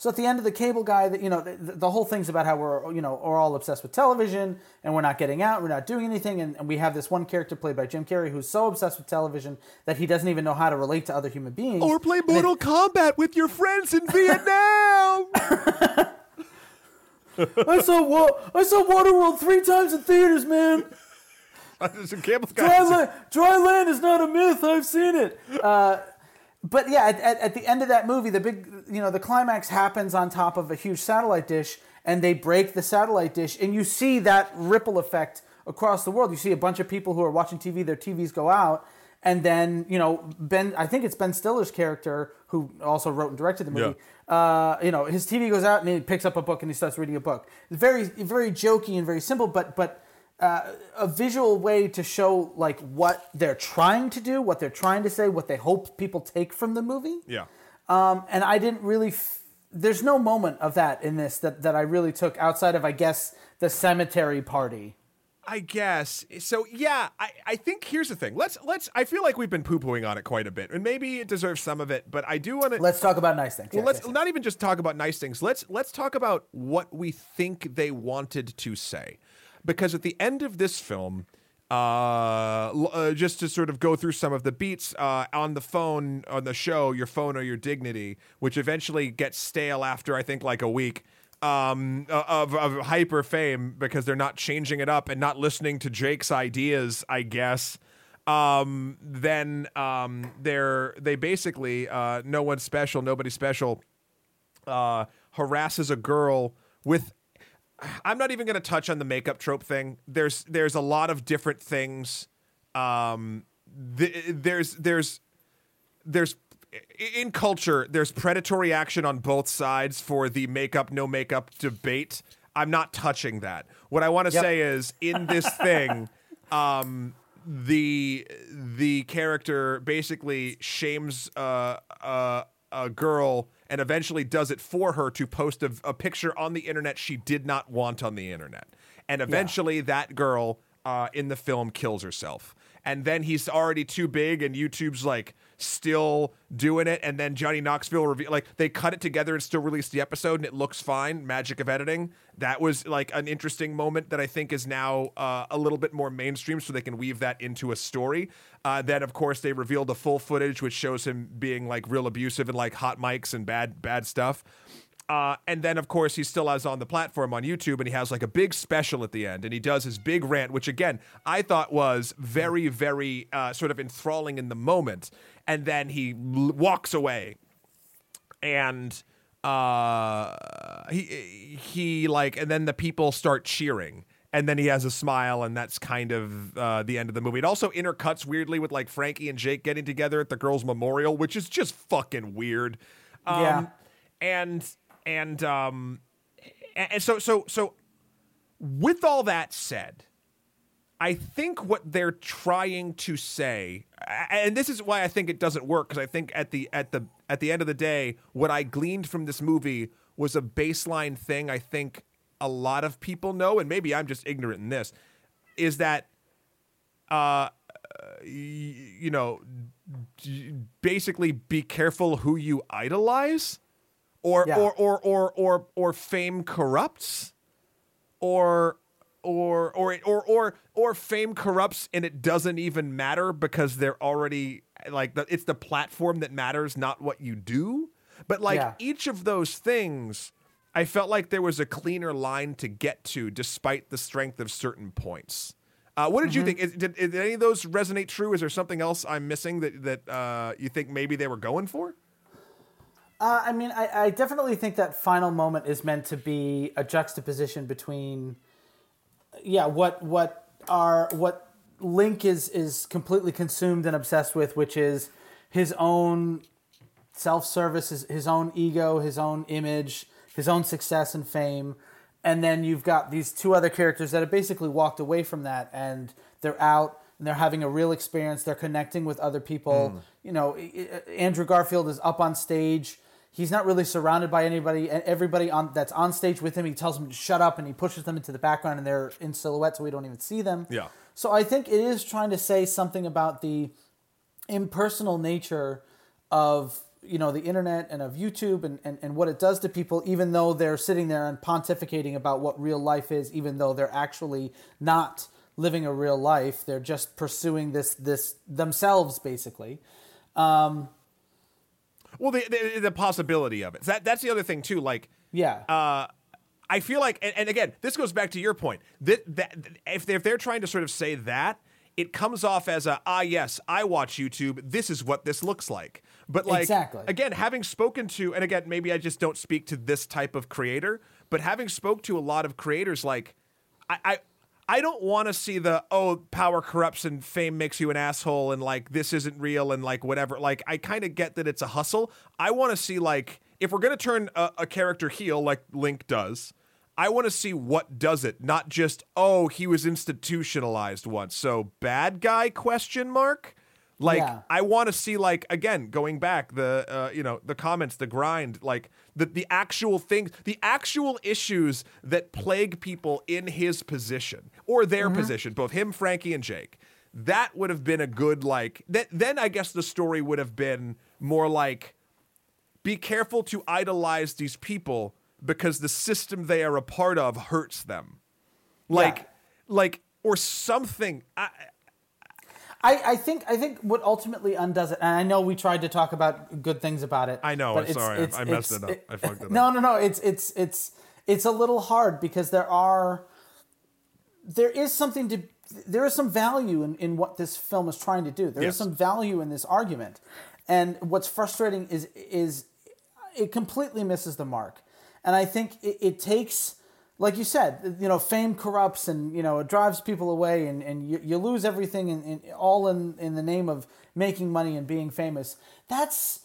So at the end of the cable guy, that you know, the, the whole thing's about how we're you know we're all obsessed with television and we're not getting out, we're not doing anything, and, and we have this one character played by Jim Carrey who's so obsessed with television that he doesn't even know how to relate to other human beings. or play Mortal Kombat with your friends in Vietnam. I saw Wa- I saw Waterworld three times in theaters, man. There's a cable Dry land, dry land is not a myth. I've seen it. Uh, but yeah, at, at, at the end of that movie, the big, you know, the climax happens on top of a huge satellite dish, and they break the satellite dish, and you see that ripple effect across the world. You see a bunch of people who are watching TV, their TVs go out, and then you know Ben, I think it's Ben Stiller's character who also wrote and directed the movie. Uh, you know, his TV goes out, and he picks up a book and he starts reading a book. It's very, very jokey and very simple, but but uh, a visual way to show like what they're trying to do, what they're trying to say, what they hope people take from the movie. Yeah. Um, and I didn't really. F- there's no moment of that in this that, that I really took outside of I guess the cemetery party. I guess. So yeah, I, I think here's the thing. Let's let's I feel like we've been poo-pooing on it quite a bit. And maybe it deserves some of it, but I do want to Let's talk about nice things. well, Yes, let's yes, yes. not even just talk about nice things. Let's let's talk about what we think they wanted to say. Because at the end of this film, uh, uh, just to sort of go through some of the beats uh, on the phone on the show, your phone or your dignity, which eventually gets stale after I think like a week um, of, of hyper fame because they're not changing it up and not listening to Jake's ideas, I guess. Um, then um, they're they basically uh, no one's special, nobody special uh, harasses a girl with. I'm not even going to touch on the makeup trope thing. There's there's a lot of different things. Um, th- there's there's there's in culture there's predatory action on both sides for the makeup no makeup debate. I'm not touching that. What I want to Yep. say is in this thing, um, the the character basically shames uh, uh, a girl and eventually does it for her to post a, a picture on the internet she did not want on the internet. And eventually that girl uh, in the film kills herself. And then he's already too big, and YouTube's like still doing it. And then Johnny Knoxville reveal like they cut it together and still release the episode, and it looks fine. Magic of editing. That was like an interesting moment that I think is now uh, a little bit more mainstream, so they can weave that into a story. Uh, then, of course, they revealed the full footage, which shows him being like real abusive and like hot mics and bad bad stuff. Uh, and then, of course, he still has on the platform on YouTube, and he has like a big special at the end, and he does his big rant, which again I thought was very, very uh, sort of enthralling in the moment. And then he l- walks away, and uh, he he like, and then the people start cheering. And then he has a smile, and that's kind of uh, the end of the movie. It also intercuts weirdly with like Frankie and Jake getting together at the girls' memorial, which is just fucking weird. Um, Yeah. and and um and so so so with all that said i think what they're trying to say and this is why i think it doesn't work because i think at the at the at the end of the day what i gleaned from this movie was a baseline thing i think a lot of people know and maybe i'm just ignorant in this is that uh y- you know basically be careful who you idolize or Yeah. or, or or or or fame corrupts or or or or or or fame corrupts and it doesn't even matter because they're already like the, it's the platform that matters not what you do but like Yeah. each of those things I felt like there was a cleaner line to get to despite the strength of certain points. Uh, what did you think? Is, did, did any of those resonate true? Is there something else I'm missing that that uh, you think maybe they were going for? Uh, I mean, I, I definitely think that final moment is meant to be a juxtaposition between, yeah, what what are what Link is is completely consumed and obsessed with, which is his own self service, his, his own ego, his own image, his own success and fame, and then you've got these two other characters that have basically walked away from that and they're out and they're having a real experience. They're connecting with other people. You know, Andrew Garfield is up on stage. He's not really surrounded by anybody. and Everybody on that's on stage with him, he tells them to shut up, and he pushes them into the background, and they're in silhouette, so we don't even see them. Yeah. So I think it is trying to say something about the impersonal nature of you know the internet and of YouTube and, and, and what it does to people, even though they're sitting there and pontificating about what real life is, even though they're actually not living a real life. They're just pursuing this this themselves basically. Um, Well, the, the the possibility of it. That that's the other thing too. Like, Yeah. uh, I feel like, and, and again, this goes back to your point that, that if they're, if they're trying to sort of say that, it comes off as a ah yes, I watch YouTube. This is what this looks like. But like Exactly. again, having spoken to, and again, maybe I just don't speak to this type of creator, but having spoke to a lot of creators, like I. I I don't want to see the oh power corrupts and fame makes you an asshole and like this isn't real and like whatever. Like I kind of get that it's a hustle. I want to see like if we're gonna turn a, a character heel like Link does, I want to see what does it, not just oh he was institutionalized once. So bad guy question mark. Like Yeah. I want to see like again going back the uh, you know the comments the grind like the the actual things the actual issues that plague people in his position or their position both him Frankie and Jake that would have been a good like that then I guess the story would have been more like be careful to idolize these people because the system they are a part of hurts them like Yeah. like or something I, I, I think I think what ultimately undoes it, and I know we tried to talk about good things about it. I know, but I'm it's- sorry, I- it's- I messed it up. I fucked it no, up. no, no. It's it's it's it's a little hard because there are there is something to there is some value in, in what this film is trying to do. There is Yes. some value in this argument, and what's frustrating is is it completely misses the mark. And I think it, it takes, like you said, you know, fame corrupts and, you know, it drives people away and, and you, you lose everything in, in, all in, in the name of making money and being famous. That's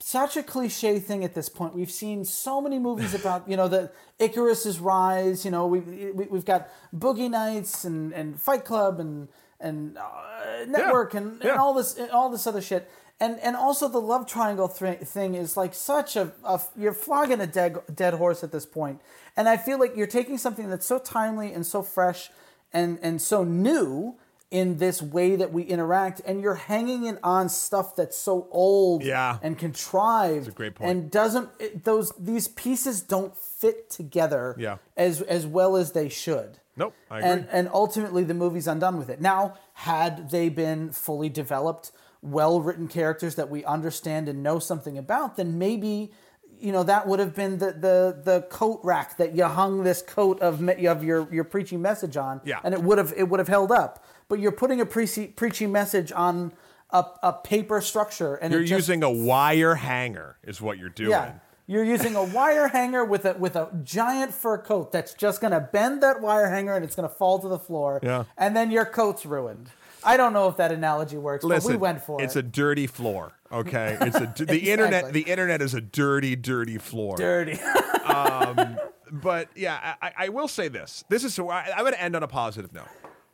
such a cliche thing at this point. We've seen so many movies about, you know, the Icarus's rise, you know, we, we, we've got Boogie Nights and, and Fight Club and, and uh, Network and, and yeah. all this, and all this other shit and and also the love triangle th- thing is like such a, a you're flogging a dead dead horse at this point and i feel like you're taking something that's so timely and so fresh and and so new in this way that we interact and you're hanging it on stuff that's so old Yeah. and contrived that's a great point. and doesn't it, those these pieces don't fit together Yeah. as as well as they should Nope, I agree. and and ultimately the movie's undone with it. Now, had they been fully developed, well written characters that we understand and know something about, then maybe you know that would have been the the the coat rack that you hung this coat of me- of your your preaching message on, Yeah. and it would have it would have held up. But you're putting a preachy, preaching message on a, a paper structure, and You're just, using a wire hanger, is what you're doing. yeah. You're using a wire hanger with a with a giant fur coat that's just gonna bend that wire hanger and it's gonna fall to the floor. Yeah. And then your coat's ruined. I don't know if that analogy works, Listen, but we went for it's it. It's a dirty floor. Okay, it's a the internet. The internet is a dirty, dirty floor. dirty. um, But yeah, I, I will say this. This is so. I, I'm going to end on a positive note.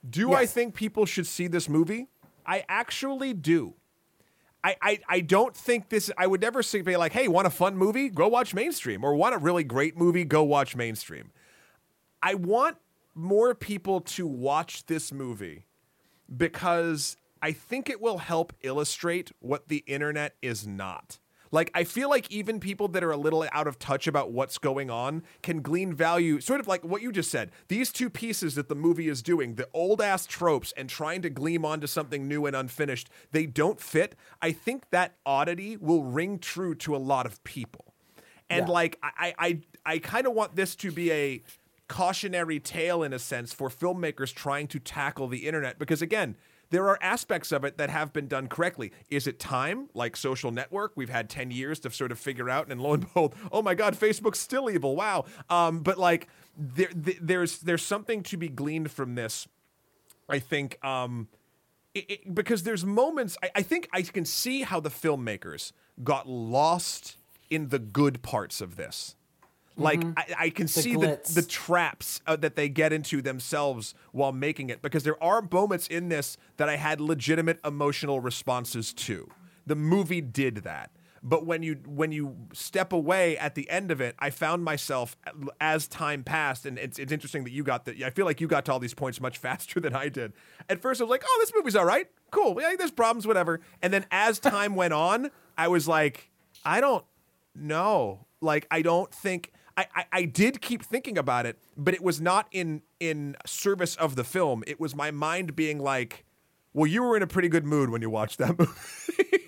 Do I think people should see this movie? I actually do. I, I, I don't think this. I would never say be like, hey, want a fun movie? Go watch mainstream, or want a really great movie? Go watch mainstream. I want more people to watch this movie because I think it will help illustrate what the internet is not. Like, I feel like even people that are a little out of touch about what's going on can glean value, sort of like what you just said. These two pieces that the movie is doing, the old ass tropes and trying to gleam onto something new and unfinished, they don't fit. I think that oddity will ring true to a lot of people. And Yeah. like I, I I kind of want this to be a cautionary tale in a sense for filmmakers trying to tackle the internet because again there are aspects of it that have been done correctly. Is it time? Like social network, we've had 10 years to sort of figure out, and lo and behold, oh my God, Facebook's still evil. Wow. Um, but like, there, there's there's something to be gleaned from this. I think um, it, it, because there's moments. I, I think I can see how the filmmakers got lost in the good parts of this. Like mm-hmm. I, I, can the see the, the traps uh, that they get into themselves while making it because there are moments in this that I had legitimate emotional responses to. The movie did that. But when you when you step away at the end of it, I found myself as time passed, and it's, it's interesting that you got that. I feel like you got to all these points much faster than I did. At first, I was like, "Oh, this movie's all right, cool. Yeah, there's problems, whatever." And then as time went on, I was like, "I don't know. Like, I don't think." I, I, I did keep thinking about it, but it was not in in service of the film. It was my mind being like, well, you were in a pretty good mood when you watched that movie.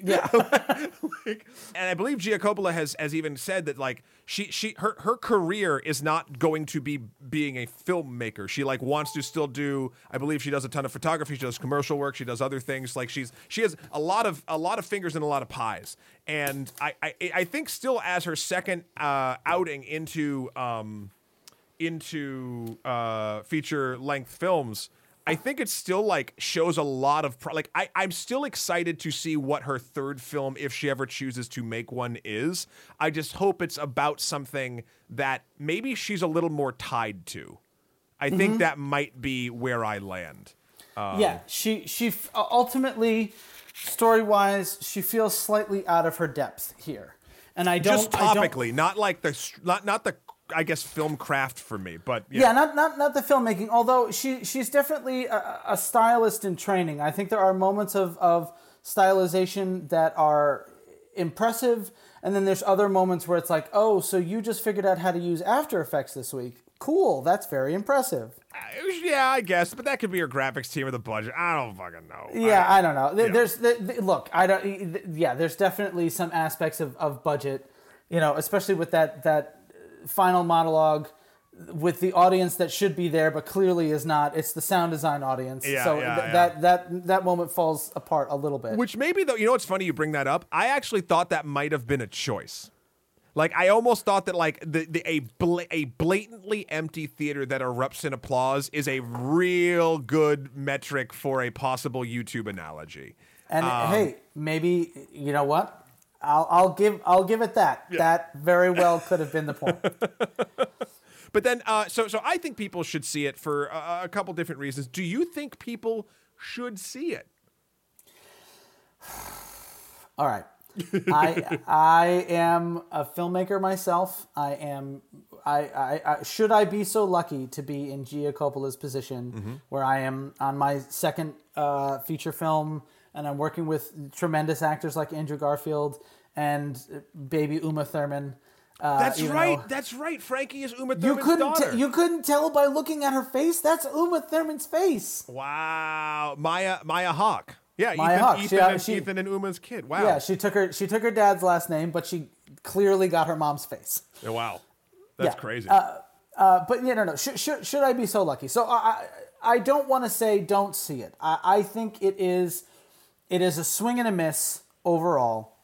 yeah. like, and I believe Gia Coppola has has even said that like she she her her career is not going to be being a filmmaker. She like wants to still do. I believe she does a ton of photography. She does commercial work. She does other things. Like she's she has a lot of a lot of fingers and a lot of pies. And I I, I think still as her second uh, outing into um into uh, feature length films I think it still like shows a lot of pro- like I I'm still excited to see what her third film if she ever chooses to make one is. I just hope it's about something that maybe she's a little more tied to. I mm-hmm. think that might be where I land. Um, yeah, she she ultimately story wise she feels slightly out of her depth here. And I don't just topically, don't, not like the not not the I guess film craft for me, but yeah. yeah, not not not the filmmaking. Although she she's definitely a, a, stylist in training. I think there are moments of of stylization that are impressive, and then there's other moments where it's like, oh, so you just figured out how to use After Effects this week. Cool, that's very impressive. Uh, yeah, I guess, but that could be your graphics team or the budget. I don't fucking know. Yeah, I, I don't know. There's the, the, look, I don't. Yeah, there's definitely some aspects of, of budget, you know, especially with that that final monologue with the audience that should be there but clearly is not. It's the sound design audience. Yeah, so yeah, th- yeah. that that that moment falls apart a little bit. Which maybe though you know what's funny you bring that up? I actually thought that might have been a choice. Like i almost thought that like the, the a bla- a blatantly empty theater that erupts in applause is a real good metric for a possible youtube analogy. And um, hey maybe you know what I'll, I'll give I'll give it that. Yeah. That very well could have been the point. but then, uh, so so I think people should see it for a, a couple different reasons. Do you think people should see it? All right. I I am a filmmaker myself. I am I, I, I, should I be so lucky to be in Gia Coppola's position mm-hmm. where I am on my second uh, feature film and I'm working with tremendous actors like Andrew Garfield and baby Uma Thurman. Uh, that's right. Know. That's right. Frankie is Uma Thurman's you couldn't daughter. T- you couldn't tell by looking at her face. That's Uma Thurman's face. Wow, Maya Maya Hawke. Yeah, Maya Ethan, Hawke. Ethan, she, and, she, Ethan and Uma's kid. Wow. Yeah, she took her she took her dad's last name, but she clearly got her mom's face. Oh, wow, that's yeah. crazy. Uh, uh, but yeah, no, no. Should, should, should I be so lucky? So I I don't want to say don't see it. I, I think it is it is a swing and a miss overall.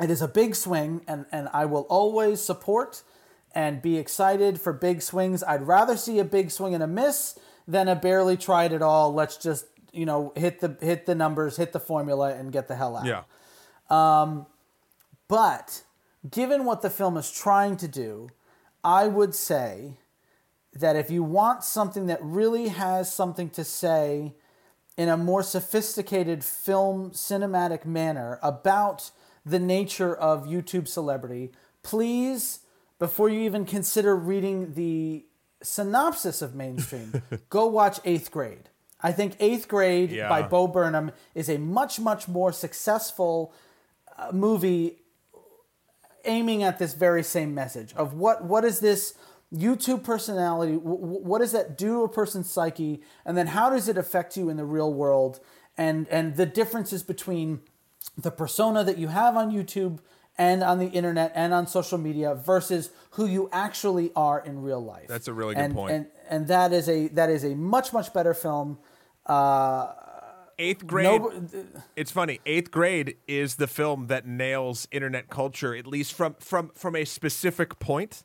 It is a big swing, and, and I will always support and be excited for big swings. I'd rather see a big swing and a miss than a barely tried at all. Let's just you know hit the hit the numbers, hit the formula, and get the hell out. Yeah. Um, but given what the film is trying to do, I would say that if you want something that really has something to say in a more sophisticated film cinematic manner about the nature of YouTube celebrity, please, before you even consider reading the synopsis of mainstream, go watch Eighth Grade. I think Eighth Grade yeah. by Bo Burnham is a much, much more successful uh, movie aiming at this very same message of what what is this YouTube personality, what does that do to a person's psyche, and then how does it affect you in the real world, and and the differences between the persona that you have on YouTube and on the internet and on social media versus who you actually are in real life. That's a really good and, point. And and that is a that is a much much better film. Uh, Eighth grade. no, It's funny. Eighth grade is the film that nails internet culture, at least from from from a specific point.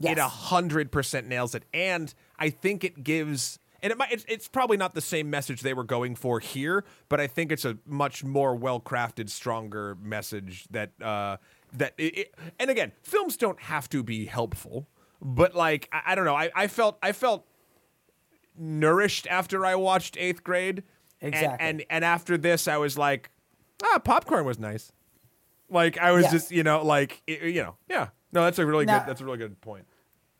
It Yes. a hundred percent nails it, and I think it gives. And it might, it's, it's probably not the same message they were going for here, but I think it's a much more well crafted, stronger message that uh, that. It, it, and again, films don't have to be helpful, but like I, I don't know, I, I felt I felt nourished after I watched Eighth Grade. And- Exactly. And, and after this, I was like, ah, popcorn was nice. Like I was just, you know, like it- you know, yeah. No, that's a really Now- good. That's a really good point.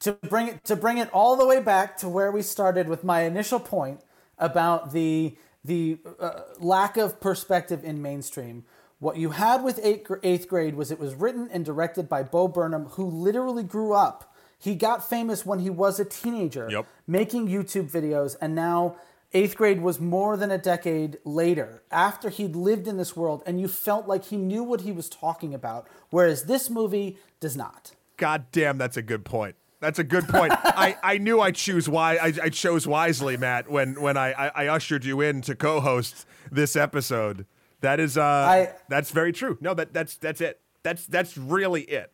To bring it to bring it all the way back to where we started with my initial point about the the uh, lack of perspective in mainstream. What you had with eighth, eighth grade was it was written and directed by Bo Burnham, who literally grew up. He got famous when he was a teenager, Yep. making YouTube videos, and now eighth grade was more than a decade later after he'd lived in this world, and you felt like he knew what he was talking about, whereas this movie does not. God damn, that's a good point. That's a good point. I, I knew I choose why I, I chose wisely, Matt, when when I, I, I ushered you in to co-host this episode. That is uh I- that's very true. No, that that's that's it. That's that's really it.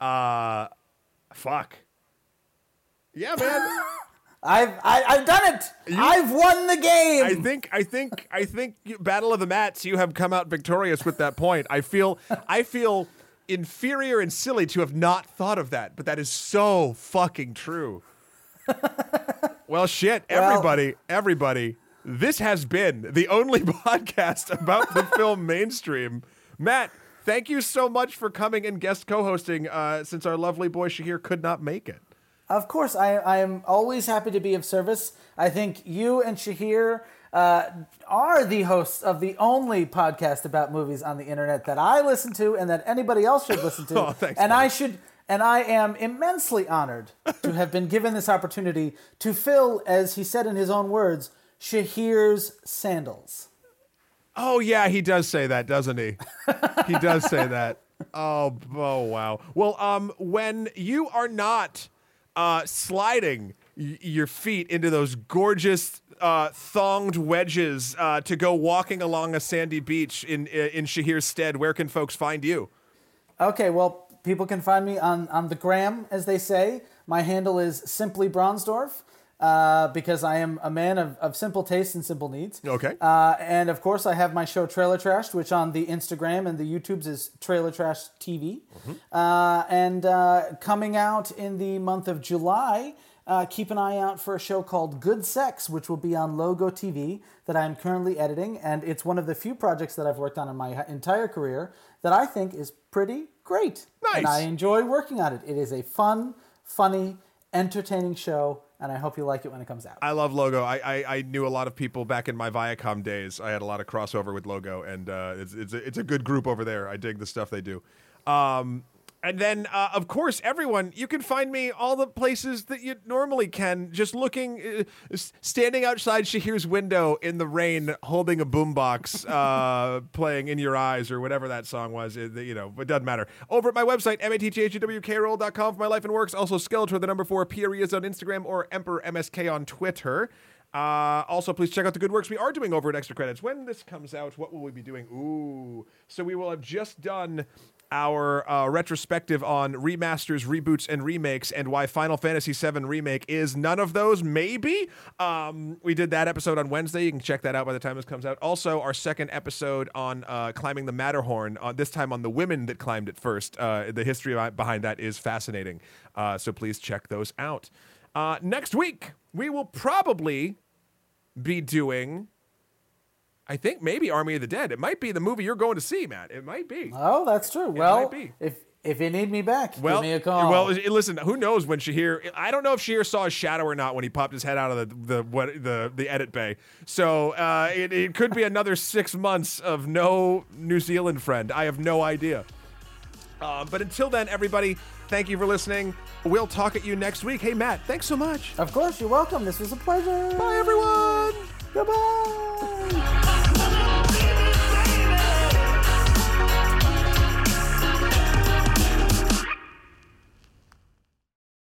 Uh fuck. Yeah, man. I've I, I've done it. I've won the game. I think I think I think Battle of the Mats. You have come out victorious with that point. I feel I feel inferior and silly to have not thought of that, but that is so fucking true. well, shit, Well- everybody, everybody. This has been the only podcast about the film mainstream. Matt, thank you so much for coming and guest co-hosting. Uh, since our lovely boy Shahir could not make it. Of course, I, I am always happy to be of service. I think you and Shahir uh, are the hosts of the only podcast about movies on the internet that I listen to and that anybody else should listen to. Oh, thanks, and. I should and I am immensely honored to have been given this opportunity to fill, as he said in his own words, Shahir's sandals. Oh yeah, he does say that, doesn't he? he does say that. Oh, oh wow. Well, um, when you are not uh, sliding y- your feet into those gorgeous uh, thonged wedges uh, to go walking along a sandy beach in in Shahir's stead, where can folks find you? Okay, well, people can find me on, on the gram, as they say. My handle is simply Braunsdorf uh, because I am a man of, of simple tastes and simple needs. Okay. Uh, and of course, I have my show Trailer Trashed, which on the Instagram and the YouTubes is Trailer Trash TV. Uh, and uh, coming out in the month of July, uh, keep an eye out for a show called Good Sex, which will be on Logo TV that I'm currently editing. And it's one of the few projects that I've worked on in my entire career that I think is pretty great. Nice. And I enjoy working on it. It is a fun, funny, entertaining show, and I hope you like it when it comes out. I love Logo. I, I, I knew a lot of people back in my Viacom days. I had a lot of crossover with Logo, and uh, it's it's a, it's a good group over there. I dig the stuff they do. Um, and then, uh, of course, everyone, you can find me all the places that you normally can. Just looking, uh, standing outside Shahir's window in the rain, holding a boombox, uh, playing "In Your Eyes" or whatever that song was. It, you know, it doesn't matter. Over at my website, mathewkrol.com for my life and works. Also, Skeletor, the number four, Pierias on Instagram, or Emperor MSK on Twitter. Uh, also, please check out the good works we are doing over at Extra Credits. When this comes out, what will we be doing? Ooh, so we will have just done our uh, retrospective on remasters, reboots, and remakes, and why Final Fantasy VII Remake is none of those, maybe. Um, we did that episode on Wednesday. You can check that out by the time this comes out. Also, our second episode on uh, climbing the Matterhorn, uh, this time on the women that climbed it first. Uh, the history behind that is fascinating. Uh, so please check those out. Uh, next week, we will probably be doing. I think maybe Army of the Dead. It might be the movie you're going to see, Matt. It might be. Oh, that's true. Well, might be. if if you need me back, Well, give me a call. well, listen. Who knows when Shahir? I don't know if Shahir saw his shadow or not when he popped his head out of the the what the the edit bay. So uh, it, it could be another six months of no New Zealand friend. I have no idea. Uh, but until then, everybody, thank you for listening. We'll talk at you next week. Hey, Matt, thanks so much. of course, you're welcome. This was a pleasure. Bye, everyone. Goodbye.